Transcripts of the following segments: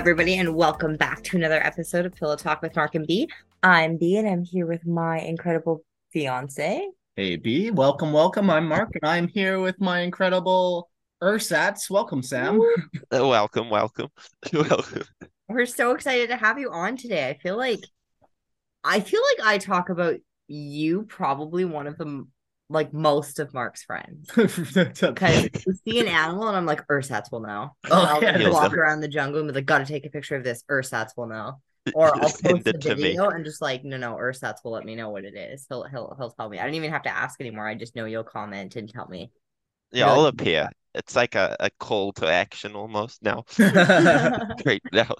everybody, and welcome back to another episode of Pillow Talk with Mark and B. I'm B, and I'm here with my incredible fiance. Hey B, welcome, welcome. I'm Mark, and I'm here with my incredible Ersatz. Welcome, Sam. Uh, welcome, welcome, welcome. We're so excited to have you on today. I feel like, I feel like I talk about you probably one of the like most of Mark's friends because you see an animal and I'm like Ersatz will know. And Oh, I'll yeah, like, walk around the jungle and be like, gotta take a picture of this. Ersatz will know. Or I'll post the video and just like, no, no, Ersatz will let me know what it is. He'll he'll he'll tell me. I don't even have to ask anymore. I just know you'll comment and tell me. Yeah? I'll appear. It's like a, a call to action almost now. Great now.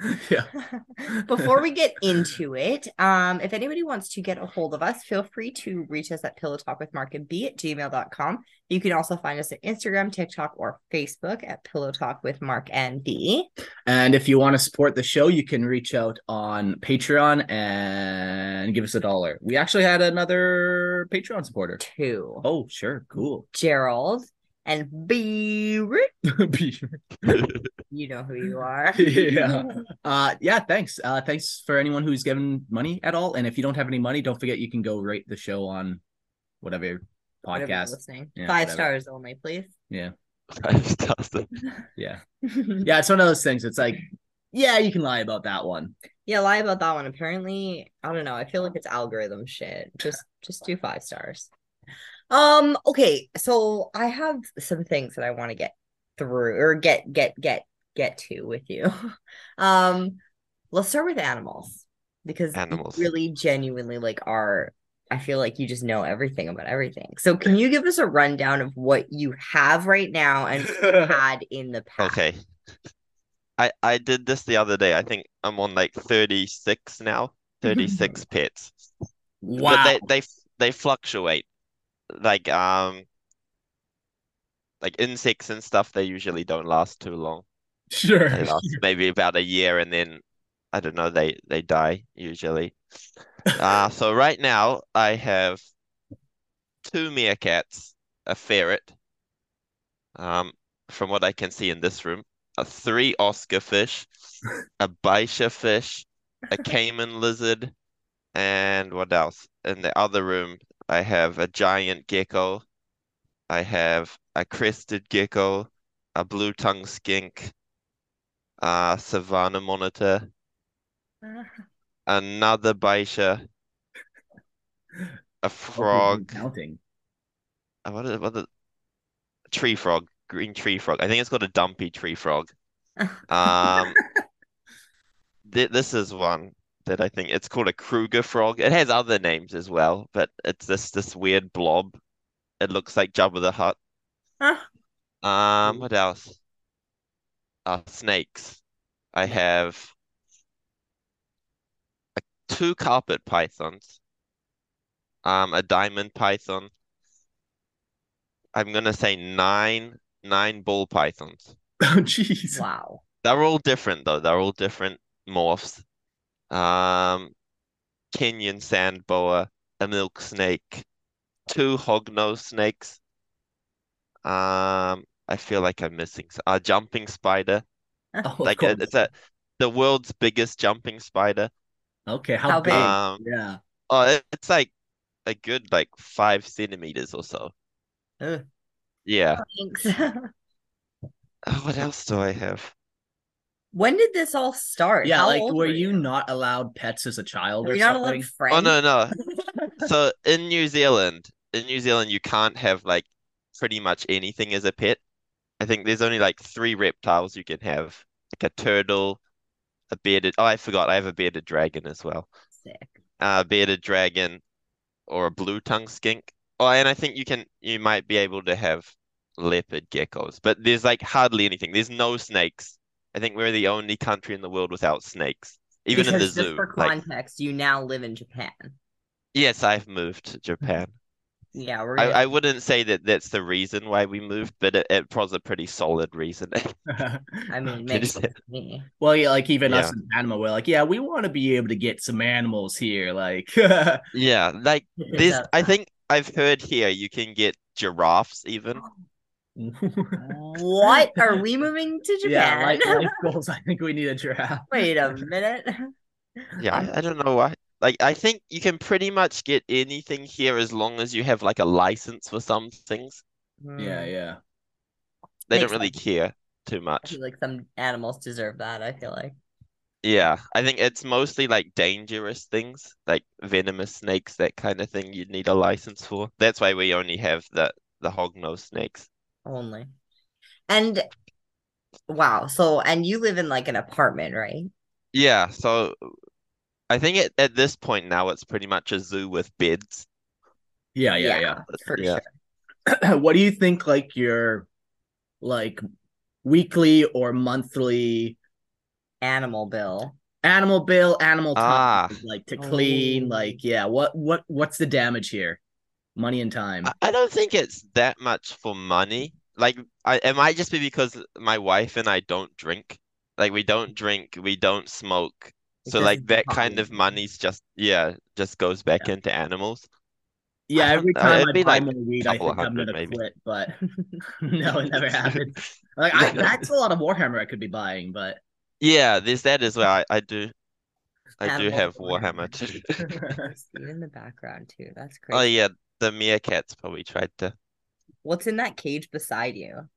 yeah. Before we get into it, um, if anybody wants to get a hold of us, feel free to reach us at pillow talk with Mark and B at gmail.com. You can also find us at Instagram, TikTok, or Facebook at pillow talk with Mark and B. And if you want to support the show, you can reach out on Patreon and give us a dollar. We actually had another Patreon supporter. Two. Oh, sure, cool. Gerald and B. You know who you are. yeah. Uh yeah, thanks. Uh thanks for anyone who's given money at all. And if you don't have any money, don't forget you can go rate the show on whatever Whatever podcast. listening. Yeah, Five whatever. stars only, please. Yeah. Five stars. Yeah. Yeah, it's one of those things. It's like, yeah, you can lie about that one. Yeah, lie about that one. Apparently, I don't know. I feel like it's algorithm shit. Just just do five stars. Um, okay, so I have some things that I want to get through or get get get get to with you. Um, let's start with animals because Animals. really genuinely like are I feel like you just know everything about everything. So can you give us a rundown of what you have right now and had in the past? Okay. I I did this the other day. I think I'm on like 36 now. 36 pets. Wow. But they they they fluctuate. Like um like insects and stuff, they usually don't last too long. sure. They last maybe about a year and then I don't know, they they die usually. Uh so right now I have two meerkats, a ferret, um, from what I can see in this room, a three Oscar fish, a bichir fish, a caiman lizard, and what else? In the other room, I have a giant gecko, I have a crested gecko, a blue tongue skink, a savanna monitor, another bichir, a frog. Counting. Uh, What is what the tree frog, green tree frog. I think it's called a dumpy tree frog. Um, th this is one that I think it's called a Kruger frog. It has other names as well, but it's this this weird blob. It looks like Jabba the Hutt. Huh. Um, what else? Uh, snakes. I have a, two carpet pythons. Um, a diamond python. I'm gonna say nine nine ball pythons. Oh, jeez. Wow. They're all different though. They're all different morphs. Um, Kenyan sand boa, a milk snake, two hognose snakes. Um, I feel like I'm missing s- a jumping spider. Oh, Like a, it's a the world's biggest jumping spider. Okay, how, How big? big? Um, Yeah. oh, it- it's like a good like five centimeters or so. Ugh. Yeah. Thanks. Oh, what else do I have? When did this all start? Yeah, How like old were you not allowed pets as a child Were or you not allowed friends? Oh no, no. So in New Zealand, in New Zealand, you can't have like pretty much anything as a pet. I think there's only like three reptiles you can have, like a turtle, a bearded. Oh, I forgot. I have a bearded dragon as well. Sick. Uh, bearded dragon, or a blue tongue skink. Oh, and I think you can. You might be able to have leopard geckos, but there's like hardly anything. There's no snakes. I think we're the only country in the world without snakes, even in the Because zoo. just for Like, context, you now live in Japan. yes, I've moved to Japan. Yeah, we're I, gonna I wouldn't say that that's the reason why we moved, but it, it was a pretty solid reason. I mean, makes sense to me. well, yeah, like even us in Panama, we're like, yeah, we want to be able to get some animals here. Like, Yeah, like this. I think I've heard here you can get giraffes even. Oh, What are we moving to Yeah, Japan? life, life goals. I think we need a giraffe. Wait a minute. Yeah, I, I don't know why. Like, I think you can pretty much get anything here as long as you have like a license for some things. Hmm. Yeah, yeah. They Makes don't really care too much. like some animals deserve that. I feel like. Yeah, I think it's mostly like dangerous things, like venomous snakes, that kind of thing you'd need a license for. That's why we only have the the hognose snakes. Only. And wow, so and you live in like an apartment, right? Yeah, so I think at, at this point now it's pretty much a zoo with beds. Yeah, yeah, yeah. For Yeah. sure. what do you think like your like weekly or monthly Animal bill. animal bill animal Ah. like to clean Oh. like yeah what what what's the damage here money and time I, I don't think it's that much for money. Like, I it might just be because my wife and I don't drink. Like, we don't drink, we don't smoke. It So like that bother kind of money's just yeah, just goes back into animals. yeah I every don't know, time it'd i be buy like more weed i couple think i'm gonna maybe. quit but no it never happens like I, that's a lot of warhammer i could be buying but Yeah, this that as well. I, I do I do have Warhammer. Warhammer too. See in the background too. That's oh, great. Oh yeah, the meerkats probably tried to. What's in that cage beside you?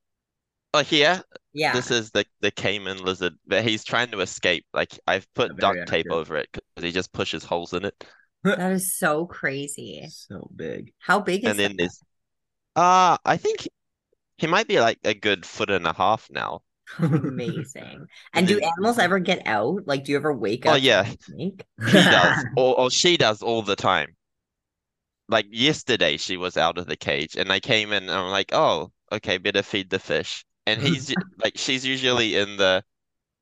Oh here, Yeah. this is the the caiman lizard, but he's trying to escape. Like I've put Yeah, very duct tape over it because he just pushes holes in it. That is so crazy. so big How big is And then that? there's uh I think he might be like a good foot and a half now. Amazing. And do animals ever get out? Like, do you ever wake Oh up Oh yeah, he does, or or she does all the time. Like yesterday, she was out of the cage, and I came in and I'm like, oh, okay, better feed the fish. And he's like, she's usually in the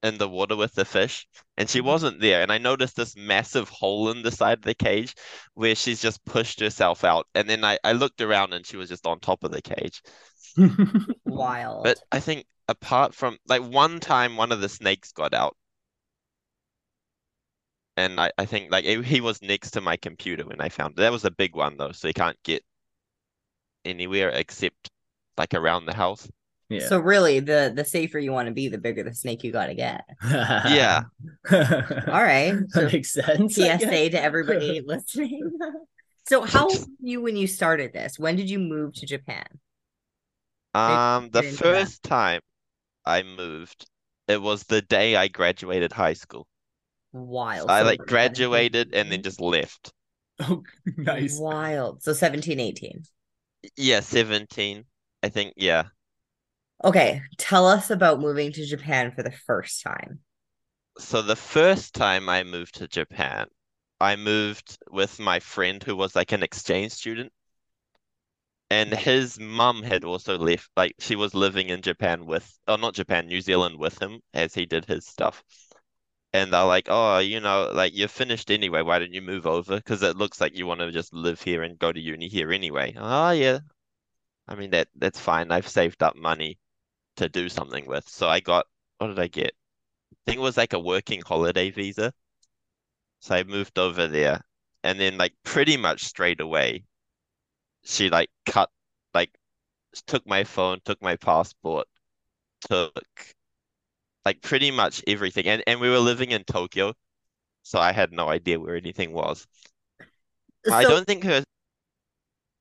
in the water with the fish, and she mm-hmm. wasn't there. And I noticed this massive hole in the side of the cage where she's just pushed herself out. And then I I looked around and she was just on top of the cage. Wild. But I think apart from like one time, one of the snakes got out. And I, I think like it, he was next to my computer when I found it. That was a big one though, so he can't get anywhere except like around the house. yeah So really, the the safer you want to be, the bigger the snake you gotta get. Yeah. All right. So that makes sense I guess. PSA to everybody listening. So how old were you when you started this? When did you move to Japan? Um, the get that. first time I moved, it was the day I graduated high school. Wild. I like graduated and then just left. oh nice Wild. So 17, 18. Yeah, 17. I think, yeah. Okay. Tell us about moving to Japan for the first time. So the first time I moved to Japan, I moved with my friend who was like an exchange student. And his mum had also left, like she was living in Japan with, oh, not Japan, New Zealand with him as he did his stuff. And they're like, oh, you know, like you're finished anyway. Why don't you move over? Because it looks like you want to just live here and go to uni here anyway. Oh, yeah. I mean, that that's fine. I've saved up money to do something with. So I got, what did I get? I think it was like a working holiday visa. So I moved over there. And then like pretty much straight away, she like cut like took my phone, took my passport, took like pretty much everything. And and we were living in Tokyo, so I had no idea where anything was. I don't think her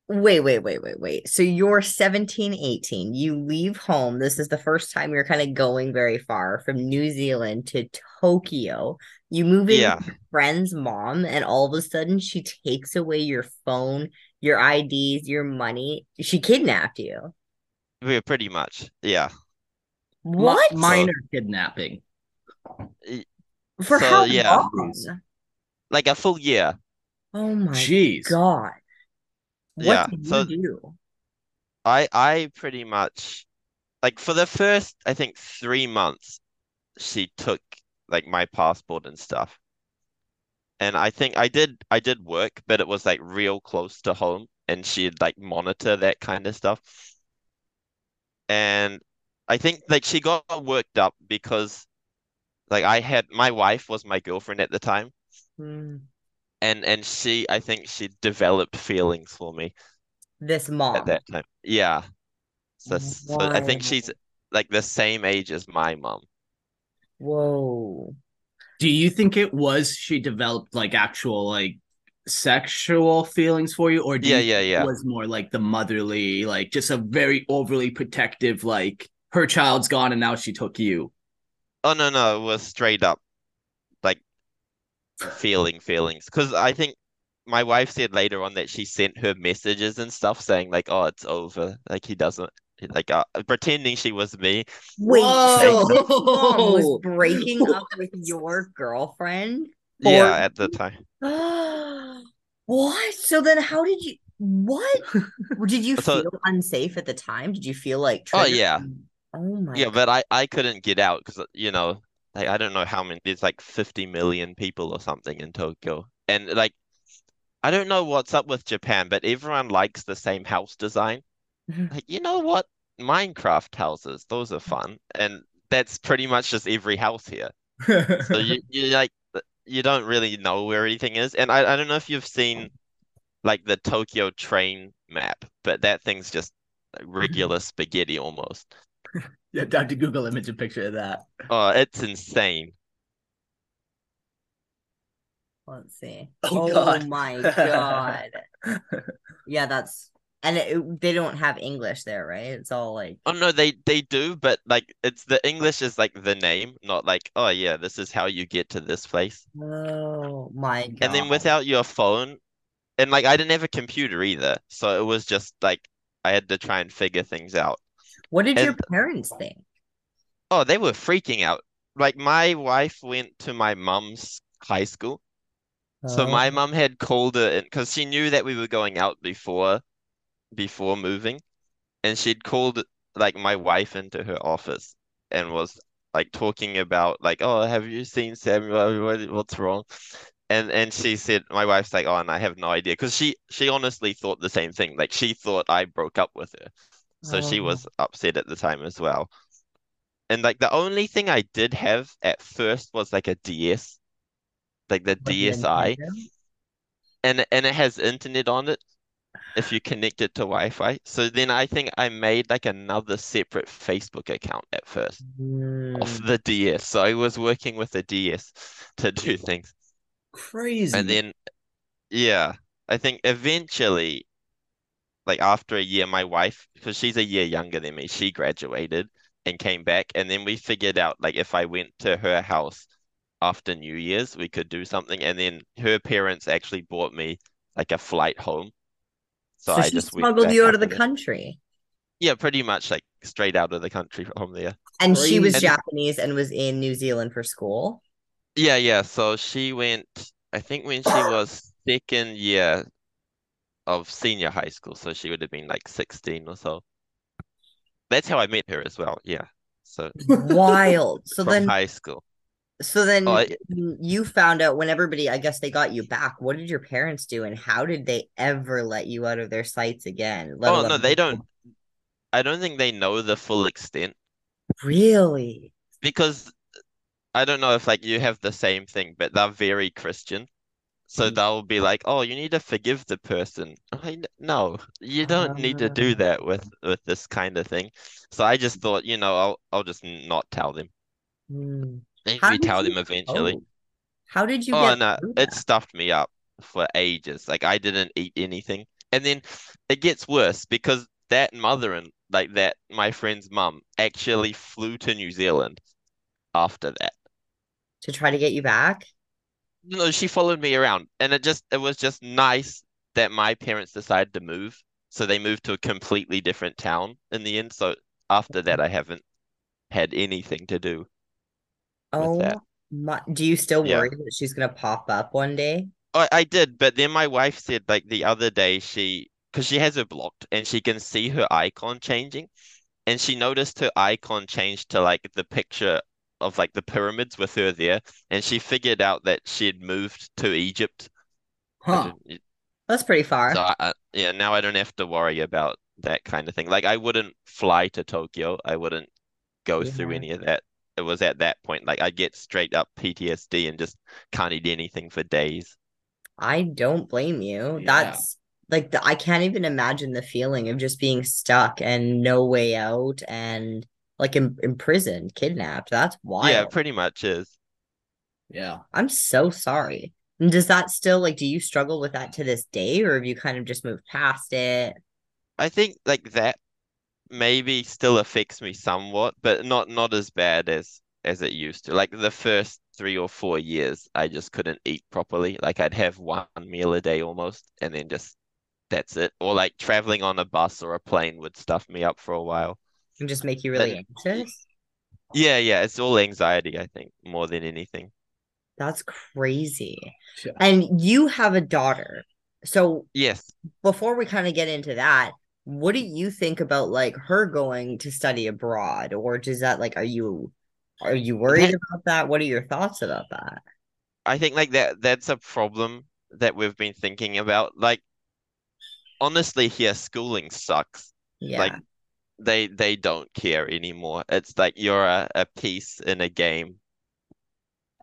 wait, wait, wait, wait, wait. So you're 17, 18. You leave home. This is the first time you're kind of going very far from New Zealand to Tokyo. You move in Yeah. with your friend's mom, and all of a sudden she takes away your phone, your IDs, your money. She kidnapped you. were pretty much yeah. Mi- What? minor kidnapping For so, how yeah. long? Like a full year. Oh my jeez God. What Yeah, did you so- do? I I pretty much like for the first I think three months she took like my passport and stuff. And I think I did I did work, but it was like real close to home and she'd like monitor that kind of stuff. And I think like she got worked up because like I had my wife was my girlfriend at the time Hmm. and and she I think she developed feelings for me This mom. at that time. Yeah. So, so I think she's like the same age as my mom. Whoa. Do you think it was she developed like actual like sexual feelings for you, or do Yeah, you yeah, yeah. it was more like the motherly, like just a very overly protective, like her child's gone and now she took you? Oh no, no, it was straight up like feeling feelings. Because I think my wife said later on that she sent her messages and stuff saying like, "Oh, it's over." Like he doesn't like uh, pretending she was me. Wait, Whoa. this mom was breaking up with your girlfriend? For- Yeah, at the time. What? So then how did you what? Did you So- feel unsafe at the time? Did you feel like Oh, yeah. Oh my Yeah, but I I couldn't get out because you know, like I don't know how many. There's like 50 million people or something in Tokyo, and like I don't know what's up with Japan, but everyone likes the same house design. Like, you know what? Minecraft houses, those are fun, and that's pretty much just every house here. So you you like uh, you don't really know where anything is, and I I don't know if you've seen like the Tokyo train map, but that thing's just regular spaghetti almost. Yeah, Dr. Google image a picture of that. Oh, it's insane. Let's see. Oh, Oh, God. my God. Yeah, that's and it, they don't have English there, right? It's all like Oh no, they they do, but like it's the English is like the name, not like, oh yeah, this is how you get to this place. oh my God. And then without your phone, and like I didn't have a computer either, so it was just like I had to try and figure things out. What did your parents think? Oh, they were freaking out. Like my wife went to my mom's high school, so Oh. my mom had called her because she knew that we were going out before before moving, and she'd called like my wife into her office and was like talking about like, oh, have you seen Samuel? What, what's wrong? And and she said, my wife's like, oh, and I have no idea because she she honestly thought the same thing. Like she thought I broke up with her, so she Oh. was upset at the time as well. And like the only thing I did have at first was like a DS, like the Like DSi, and and it has internet on it if you connect it to Wi-Fi. So then I think I made like another separate Facebook account at first off Hmm. the DS. So I was working with the DS to do things. Crazy. And then, yeah, I think eventually, like after a year, my wife, because she's a year younger than me, she graduated and came back. And then we figured out like if I went to her house after New Year's, we could do something. And then her parents actually bought me like a flight home. So So I she just smuggled you out of the that. country. Yeah, pretty much like straight out of the country from there. And she was Crazy. Japanese and was in New Zealand for school. Yeah, yeah. So she went, I think when she was second year of senior high school, so she would have been like 16 or so. That's how I met her as well. Yeah. So Wild. So then high school. so then Oh, I- you found out when everybody, I guess they got you back. What did your parents do and how did they ever let you out of their sights again? Oh, no, they don't. I don't think they know the full extent Really? because I don't know if like you have the same thing, but they're very Christian. So Mm. they'll be like, "Oh, you need to forgive the person." I'm no, you don't need to do Ah. that with with this kind of thing. So I just thought, you know, I'll I'll just not tell them. Hmm. Maybe tell you them eventually. cope? How did you Oh no, it stuffed me up for ages. Like I didn't eat anything. And then it gets worse because that mother and like that my friend's mum actually flew to New Zealand after that. to try to get you back? No, she followed me around and it just it was just nice that my parents decided to move. So they moved to a completely different town in the end. So after that I haven't had anything to do. Oh my, do you still Yeah. worry that she's gonna pop up one day? I, I did, but then my wife said like the other day she because she has her blocked and she can see her icon changing and she noticed her icon changed to like the picture of like the pyramids with her there and she figured out that she had moved to Egypt. Huh. That's pretty far. So I, I, yeah, now I don't have to worry about that kind of thing. Like I wouldn't fly to Tokyo. I wouldn't go through any of that. It was at that point like I get straight up PTSD and just can't eat anything for days. I don't blame you. Yeah. That's like the, I can't even imagine the feeling of just being stuck and no way out and like in, imprisoned, kidnapped. That's wild. Yeah, pretty much is. Yeah. I'm so sorry. And does that still like do you struggle with that to this day or have you kind of just moved past it? I think like that maybe still affects me somewhat, but not not as bad as as it used to. Like the first three or four years, I just couldn't eat properly. Like I'd have one meal a day almost, and then just that's it. Or like traveling on a bus or a plane would stuff me up for a while. And just make you really anxious? Yeah, yeah, it's all anxiety, I think, more than anything. That's crazy. Yeah. And you have a daughter. So Yes. before we kind of get into that, what do you think about like her going to study abroad? Or does that like are you are you worried That- about that? What are your thoughts about that? I think like that that's a problem that we've been thinking about. Like honestly here schooling sucks. Yeah. Like they they don't care anymore. It's like you're a, a piece in a game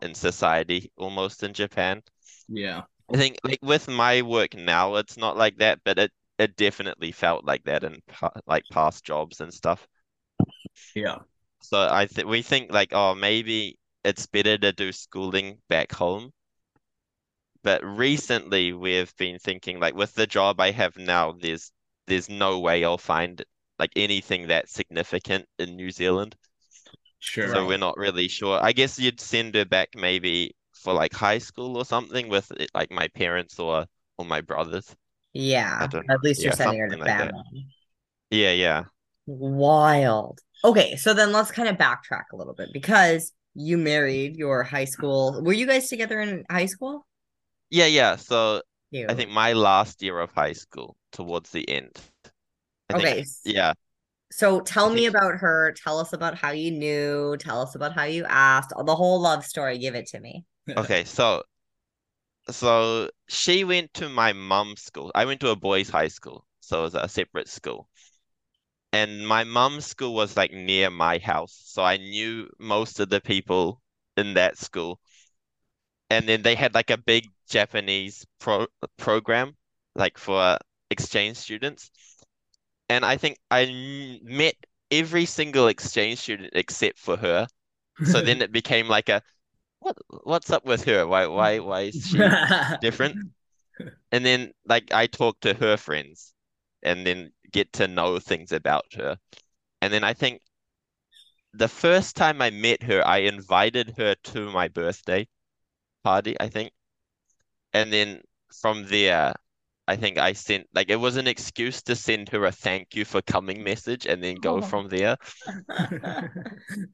in society almost in Japan. Yeah. I think like with my work now, it's not like that, but it it definitely felt like that in like past jobs and stuff. Yeah. So I think we think like, oh, maybe it's better to do schooling back home. But recently we've been thinking like with the job I have now, there's there's no way I'll find like anything that significant in New Zealand. Sure. So we're not really sure. I guess you'd send her back maybe for like high school or something with eh, like my parents or or my brothers. yeah. At least you're yeah, sending her to something like that. family. Yeah, yeah. Wild. Okay, so then let's kind of backtrack a little bit because you married your high school. Were you guys together in high school? Yeah, yeah. So You. I think my last year of high school towards the end. I think, Okay. s- yeah. So tell me about her. Tell us about how you knew. Tell us about how you asked. The whole love story. Give it to me. Okay, so so she went to my mom's school. I went to a boys' high school, so it was a separate school. And my mom's school was like near my house, so I knew most of the people in that school. And then they had like a big Japanese pro program, like for exchange students. And I think I met every single exchange student except for her. So then it became like a what what's up with her? Why why why is she different? And then like I talk to her friends and then get to know things about her. And then I think the first time I met her, I invited her to my birthday party, I think. And then from there, I think I sent like it was an excuse to send her a thank you for coming message and then go Oh. from there.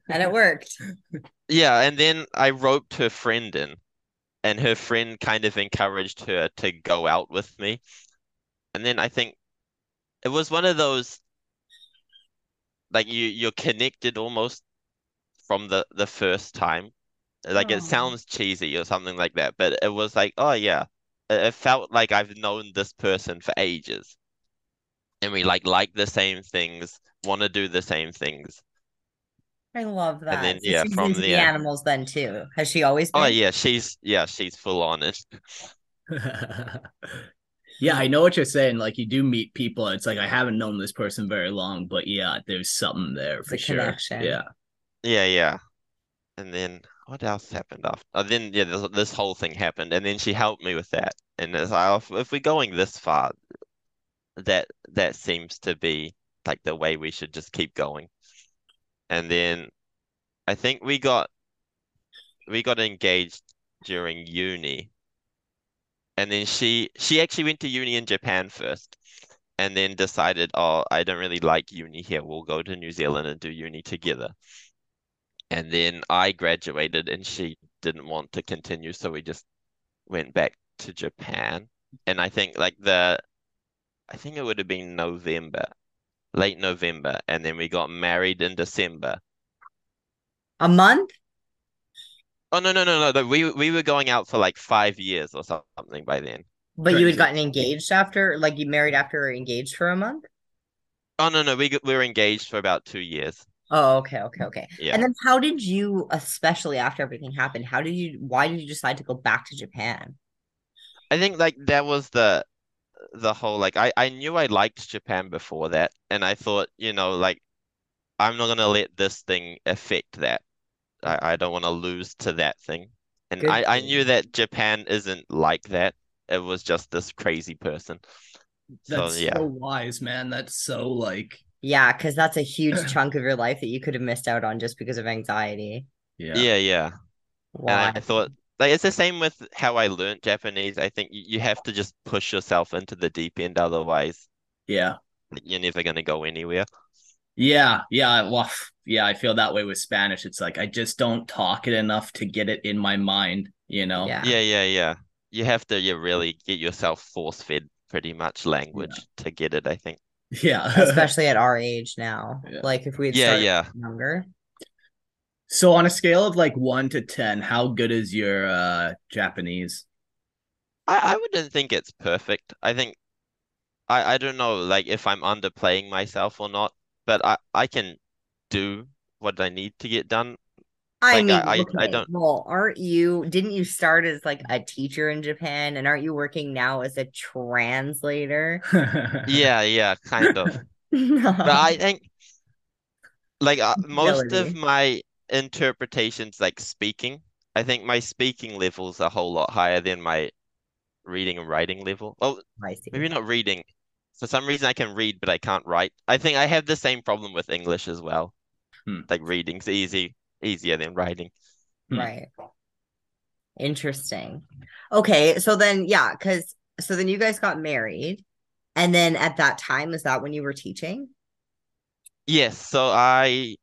and it worked. Yeah, and then I roped her friend in, and her friend kind of encouraged her to go out with me. And then I think it was one of those like you you're connected almost from the the first time. Like Aw. it sounds cheesy or something like that, but it was like, oh yeah, it, it felt like I've known this person for ages. And we like like the same things, want to do the same things. I love that. And then, So yeah, she's from into the there- animals then too. Has she always oh, Been? Oh yeah, she's yeah, she's full on it. yeah, I know what you're saying. Like you do meet people. It's like I haven't known this person very long, but yeah, there's something there for a sure. connection. Yeah. Yeah, yeah. And then what else happened after? Oh, then yeah, this, this whole thing happened, and then she helped me with that. And oh, if, if we're going this far, that that seems to be like the way we should just keep going. And then I think we got we got engaged during uni. And then she she actually went to uni in Japan first, and then decided, oh, I don't really like uni here. We'll go to New Zealand and do uni together. And then I graduated and she didn't want to continue, so we just went back to Japan. And I think like the I think it would have been November, late November, and then we got married in December. A month? Oh no no no no. We we were going out for like five years or something by then. But you had gotten engaged after, like you married after engaged for a month? Oh no no, we we were engaged for about two years. Oh, okay, okay, okay. Yeah. And then how did you, especially after everything happened, how did you, why did you decide to go back to Japan? I think like that was the the whole like I I knew I liked Japan before that, and I thought, you know, like I'm not gonna let this thing affect that. I I don't want to lose to that thing. And Good I I knew that Japan isn't like that. It was just this crazy person. So That's yeah. so wise, man. That's so like Yeah, because that's a huge chunk of your life that you could have missed out on just because of anxiety. yeah. Yeah, yeah. And I thought like it's the same with how I learned Japanese. I think you, you have to just push yourself into the deep end, otherwise Yeah. you're never gonna go anywhere. Yeah, yeah, well, yeah, I feel that way with Spanish. It's like I just don't talk it enough to get it in my mind, you know? Yeah. Yeah, yeah, yeah. You have to you really get yourself force-fed pretty much language to get it, I think. Yeah. Especially at our age now. Yeah. Like if we had Yeah, started yeah. younger. So on a scale of like one to ten, how good is your uh Japanese? I, I wouldn't think it's perfect. I think I, I don't know like if I'm underplaying myself or not, but I, I can do what I need to get done. I Like, mean, I- I- okay, I don't- well, aren't you, didn't you start as like a teacher in Japan and aren't you working now as a translator? Yeah, yeah, kind of. But I think like uh, most of my interpretations like speaking, I think my speaking level's a whole lot higher than my reading and writing level. Oh, I see. maybe not reading. For some reason I can read but I can't write. I think I have the same problem with English as well. Hmm. Like reading's easy, easier than writing. Hmm. Right. Interesting. Okay, so then yeah, because so then you guys got married, and then at that time, is that when you were teaching? Yes, so I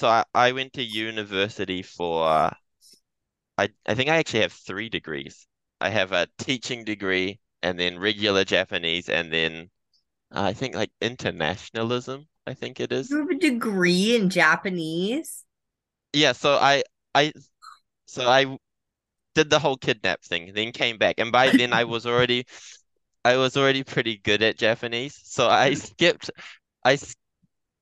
so I, I went to university for uh, I I think I actually have three degrees. I have a teaching degree and then regular Japanese and then uh, I think like internationalism, I think it is. You have a degree in Japanese? Yeah, so I I so I did the whole kidnap thing, then came back, and by then I was already I was already pretty good at Japanese. So I skipped I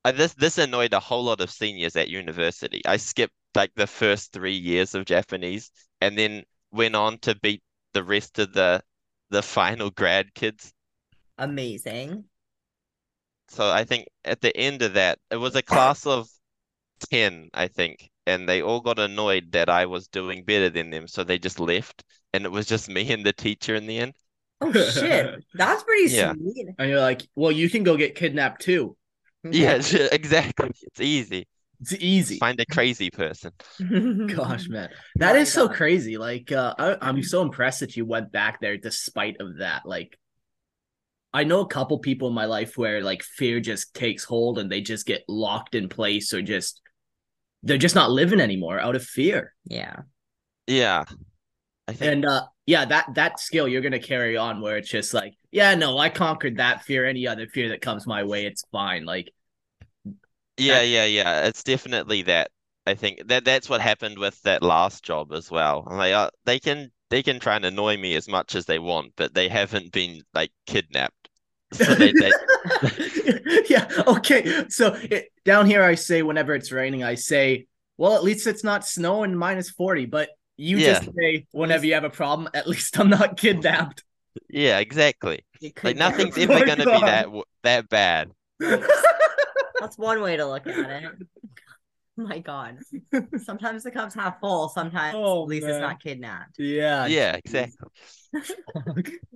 I this this annoyed a whole lot of seniors at university. I skipped like the first three years of Japanese and then went on to beat the rest of the the final grad kids. Amazing. So I think at the end of that, it was a class of 10, I think, and they all got annoyed that I was doing better than them, so they just left, and it was just me and the teacher in the end. Oh shit, that's pretty Yeah. sweet. And you're like, well, you can go get kidnapped too. Yeah, exactly. It's easy. It's easy. Find a crazy person. Gosh, man, that is so crazy. Like, uh, I, I'm so impressed that you went back there despite of that. Like, I know a couple people in my life where like fear just takes hold and they just get locked in place or just they're just not living anymore out of fear. Yeah. Yeah. I think And uh, yeah, that that skill you're gonna carry on where it's just like, yeah, no, I conquered that fear. Any other fear that comes my way, it's fine. Like, Yeah, yeah, yeah. It's definitely that. I think that that's what happened with that last job as well. Like, uh, they can they can try and annoy me as much as they want, but they haven't been like kidnapped. So they, they yeah, okay. So it, down here, I say whenever it's raining, I say, well, at least it's not snowing minus 40. But you Yeah. just say, whenever you have a problem, at least I'm not kidnapped. yeah, exactly. Like nothing's Oh ever my gonna God. be that that bad. That's one way to look at it. My God. Sometimes the cup's half full, sometimes Oh, at least man. it's not kidnapped. yeah. Yeah, exactly.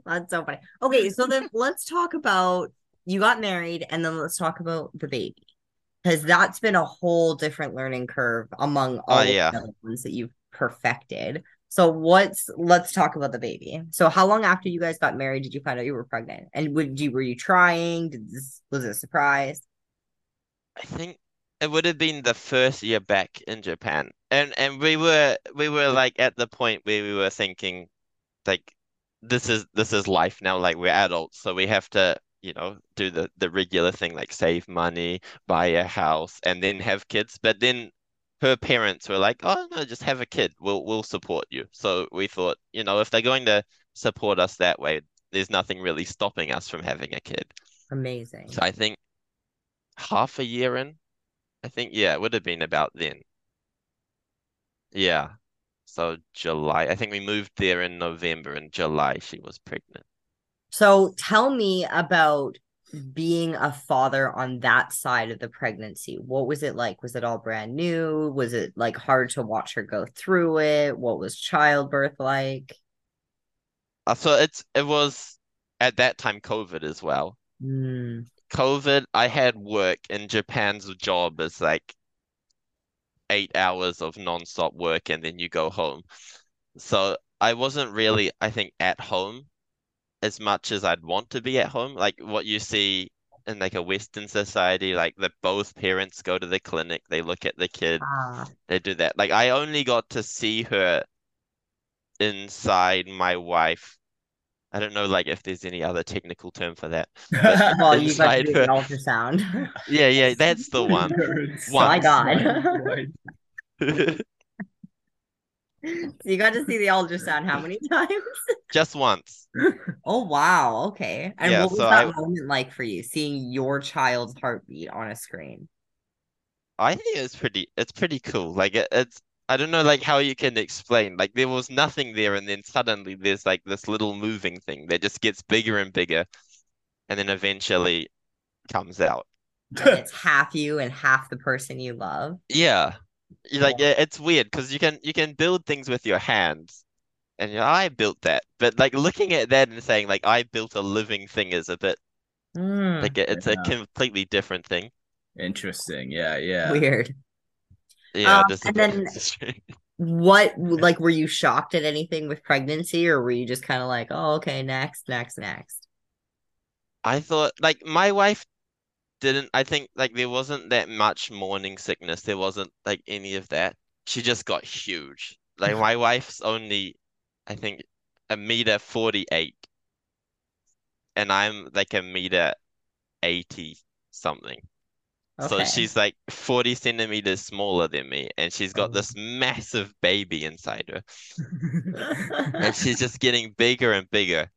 That's so funny. Okay, so then let's talk about you got married and then let's talk about the baby. Because that's been a whole different learning curve among oh, all of Oh, yeah. the ones that you've perfected. So what's let's talk about the baby. So how long after you guys got married did you find out you were pregnant? And would you were you trying? Did this was it a surprise? I think it would have been the first year back in Japan. And and we were we were like at the point where we were thinking like this is this is life now, like we're adults, so we have to, you know, do the the regular thing like save money, buy a house, and then have kids. But then her parents were like, "Oh no, just have a kid. We'll we'll support you." So we thought, you know, if they're going to support us that way, there's nothing really stopping us from having a kid. Amazing. So I think half a year in, I think, yeah, it would have been about then. Yeah. So July, I think we moved there in November. and July, she was pregnant. So tell me about being a father on that side of the pregnancy. What was it like? Was it all brand new? Was it like hard to watch her go through it? What was childbirth like? Uh, so it's it was at that time COVID as well. Mm, COVID, I had work in Japan's job is like eight hours of non-stop work and then you go home. So I wasn't really, I think, at home as much as I'd want to be at home. Like what you see in like a Western society, like that both parents go to the clinic, they look at the kid, ah, they do that. Like I only got to see her inside my wife. I don't know like if there's any other technical term for that. well, you got to do her. an ultrasound. Yeah, yeah, that's the one. My Once. God. So you got to see the ultrasound how many times? Just once. Oh wow, okay. And Yeah, what was so that I- moment like for you, seeing your child's heartbeat on a screen? I think it's pretty it's pretty cool. Like it, it's I don't know like how you can explain. Like there was nothing there and then suddenly there's like this little moving thing that just gets bigger and bigger and then eventually comes out. And it's half you and half the person you love. Yeah. You- Like it- it's weird because you can you can build things with your hands and you're, I built that. But like looking at that and saying like I built a living thing is a bit Mm, like it- it's a completely different thing. Interesting. Yeah, yeah. weird. Yeah, Um, just and then- What like were you shocked at anything with pregnancy or were you just kind of like, oh okay, next, next, next? I thought like my wife didn't I think like there wasn't that much morning sickness. There wasn't like any of that. She just got huge. Like my wife's only I think a meter 48 and I'm like a meter 80 something. Okay. So she's like 40 centimeters smaller than me and she's got Oh. this massive baby inside her and she's just getting bigger and bigger.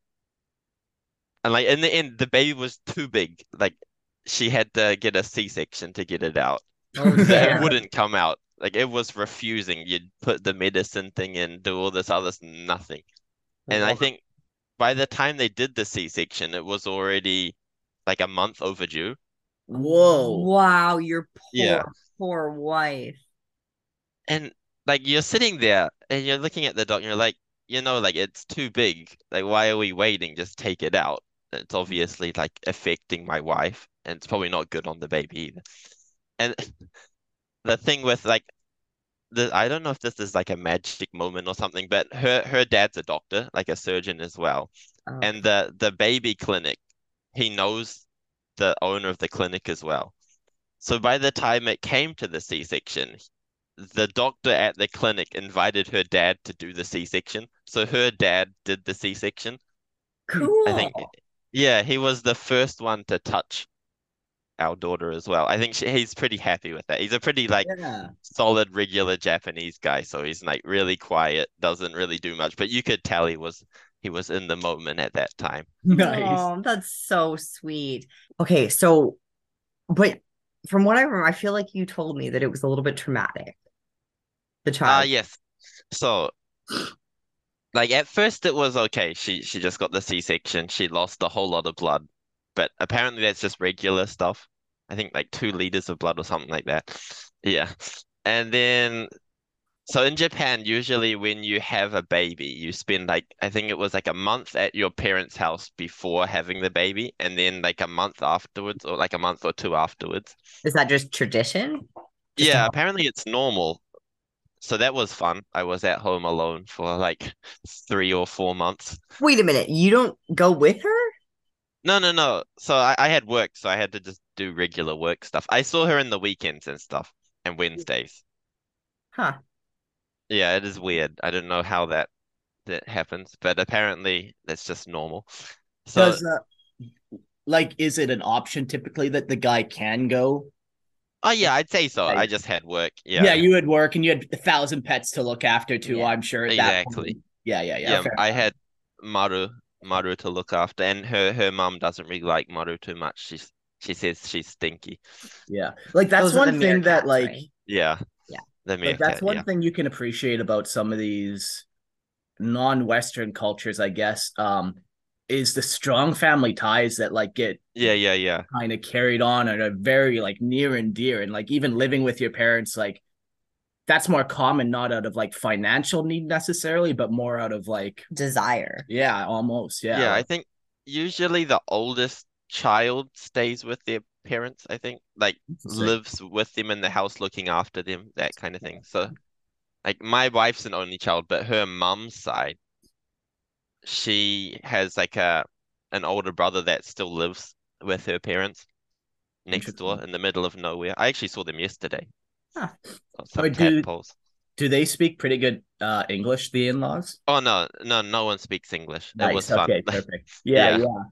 And like in the end, the baby was too big. Like she had to get a C-section to get it out. Oh, it wouldn't come out. Like it was refusing. You'd put the medicine thing in, do all this other nothing. And I think by the time they did the C-section, it was already like a month overdue. Whoa. Wow, your poor, Yeah. poor wife. And like you're sitting there and you're looking at the doctor, you're like, you know, like it's too big. Like why are we waiting? Just take it out. It's obviously like affecting my wife, and it's probably not good on the baby either. And the thing with like the I don't know if this is like a magic moment or something, but her her dad's a doctor, like a surgeon as well. Oh, And the the baby clinic, he knows the owner of the clinic as well. So by the time it came to the C-section, the doctor at the clinic invited her dad to do the C-section. So her dad did the C-section. cool. I think, yeah, he was the first one to touch our daughter as well. I think she, he's pretty happy with that. He's a pretty like Yeah. solid, regular Japanese guy, so he's like really quiet, doesn't really do much, but you could tell he was he was in the moment at that time. Nice. Oh, that's so sweet. Okay, so, but from what I remember, I feel like you told me that it was a little bit traumatic. The Ah, child. yes. So, like at first it was okay. She she just got the C-section. She lost a whole lot of blood, but apparently that's just regular stuff. I think like two liters of blood or something like that. Yeah. And then, so in Japan, usually when you have a baby, you spend like I think it was like a month at your parents' house before having the baby, and then like a month afterwards, or like a month or two afterwards. Is that just tradition? Just Yeah, apparently it's normal. So that was fun. I was at home alone for like three or four months. Wait a minute, you don't go with her? No, no, no. So I, I had work, so I had to just do regular work stuff. I saw her in the weekends and stuff and Wednesdays. Huh. Yeah, it is weird. I don't know how that that happens, but apparently that's just normal. So Does uh, like is it an option typically that the guy can go? Oh yeah, I'd say so. I just had work. Yeah, Yeah. you had work and you had a thousand pets to look after too, Yeah. I'm sure at that Exactly. point. Yeah, yeah, yeah. Yeah, I enough. had Maru Maru to look after, and her her mom doesn't really like Maru too much. She's she says she's stinky. Yeah. Like that's Those one thing that meerkats, like right? Yeah. Yeah. Like meerkat, that's one yeah. thing you can appreciate about some of these non-Western cultures, I guess. Um, is the strong family ties that like get Yeah, yeah, yeah. kind of carried on and are very like near and dear and like even living with your parents like that's more common not out of like financial need necessarily but more out of like Desire. yeah almost yeah Yeah, I think usually the oldest child stays with their parents, I think. Like lives with them in the house looking after them, that kind of thing. So like my wife's an only child, but her mom's side, she has like a an older brother that still lives with her parents next door in the middle of nowhere. I actually saw them yesterday. Huh. Oh, Some Or do- tadpoles. do they speak pretty good uh english the in-laws Oh no, no, no one speaks English. It nice was fun. perfect yeah Yeah. yeah,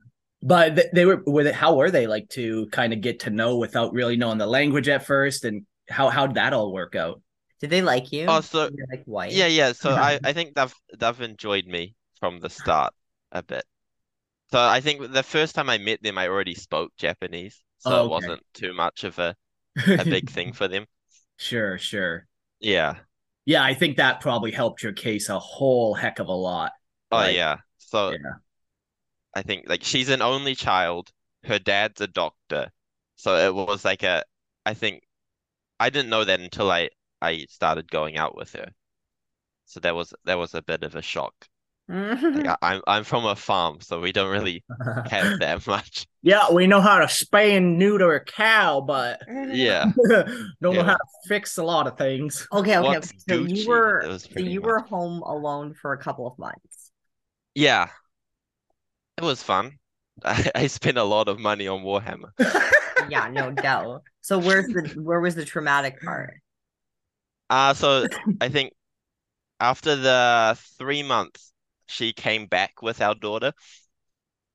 but th- they were were they how were they like to kind of get to know without really knowing the language at first and how how'd that all work out Did they like you? Oh, so like white. Yeah, yeah. So I, I think they've they've enjoyed me from the start a bit. So I think the first time I met them, I already spoke Japanese, so Oh, it wasn't too much of a, a big thing for them. sure sure Yeah. yeah i think that probably helped your case a whole heck of a lot Oh yeah. So yeah I think like she's an only child. Her dad's a doctor, so it was like a. I think I didn't know that until I I started going out with her. So that was that was a bit of a shock. Like I, I'm I'm from a farm, so we don't really have that much. yeah we know how to spay and neuter a cow but Yeah. don't know how to fix a lot of things Okay, okay, What's. So Gucci? you were so you much- were home alone for a couple of months. Yeah, it was fun. I, I spent a lot of money on Warhammer. Yeah, no doubt. So where's the where was the traumatic part? Uh, so I think after the three months, she came back with our daughter.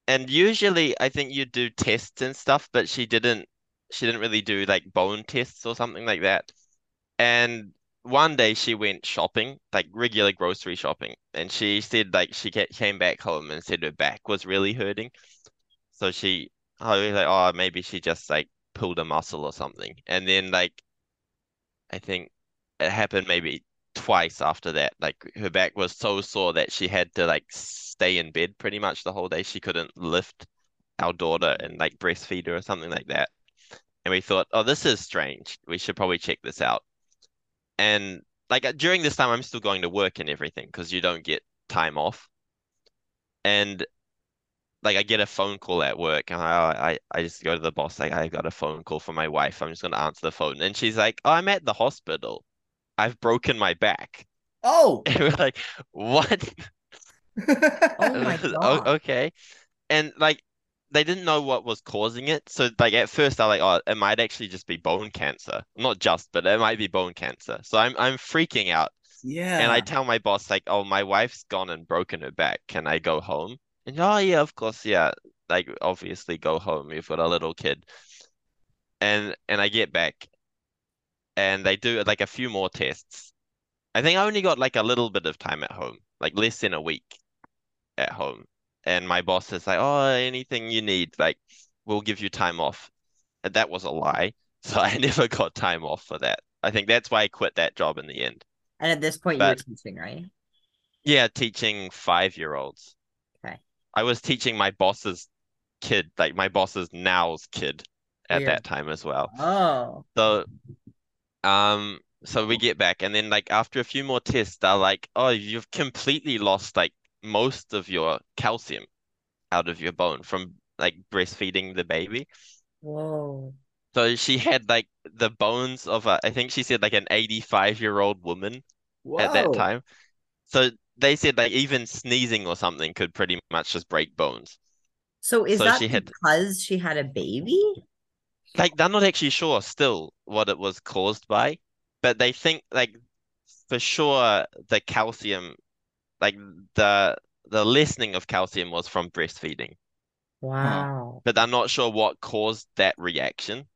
And usually I think you do tests and stuff, but she didn't she didn't really do like bone tests or something like that. And one day she went shopping, like regular grocery shopping, and she said like she ca- came back home and said her back was really hurting. So she I was like, oh, maybe she just like pulled a muscle or something. And then like I think it happened maybe twice after that. Like her back was so sore that she had to like stay in bed pretty much the whole day. She couldn't lift our daughter and like breastfeed her or something like that. And we thought, oh, this is strange. We should probably check this out. And like uh, during this time, I'm still going to work and everything because you don't get time off. And like I get a phone call at work, and I I, I just go to the boss like I got a phone call from my wife. I'm just gonna answer the phone, and she's like, "Oh, I'm at the hospital. I've broken my back." oh And we're like, "What?" Oh my God. okay. And like they didn't know what was causing it. So like at first I like, oh, it might actually just be bone cancer. Not just, but it might be bone cancer. So I'm I'm freaking out. yeah And I tell my boss like, oh, my wife's gone and broken her back. Can I go home? And oh yeah, of course, yeah. Like obviously go home. You've got a little kid. And and I get back and they do like a few more tests. I think I only got like a little bit of time at home, like less than a week at home. And my boss is like, oh, anything you need, like we'll give you time off. And that was a lie. So I never got time off for that. I think that's why I quit that job in the end. And at this point, you were teaching, right? Yeah, teaching five-year-olds. Okay. I was teaching my boss's kid, like my boss's now's kid at Weird. that time as well. Oh, So, um, so we get back, and then like after a few more tests, they're like, "Oh, you've completely lost like most of your calcium out of your bone from like breastfeeding the baby." whoa. So she had like the bones of a, I think she said like an 85-year-old woman at that Whoa. time. So they said like even sneezing or something could pretty much just break bones. So is So that she had- because she had a baby? Like they're not actually sure still what it was caused by, but they think like for sure the calcium, like the the lessening of calcium was from breastfeeding, Wow. but they're not sure what caused that reaction.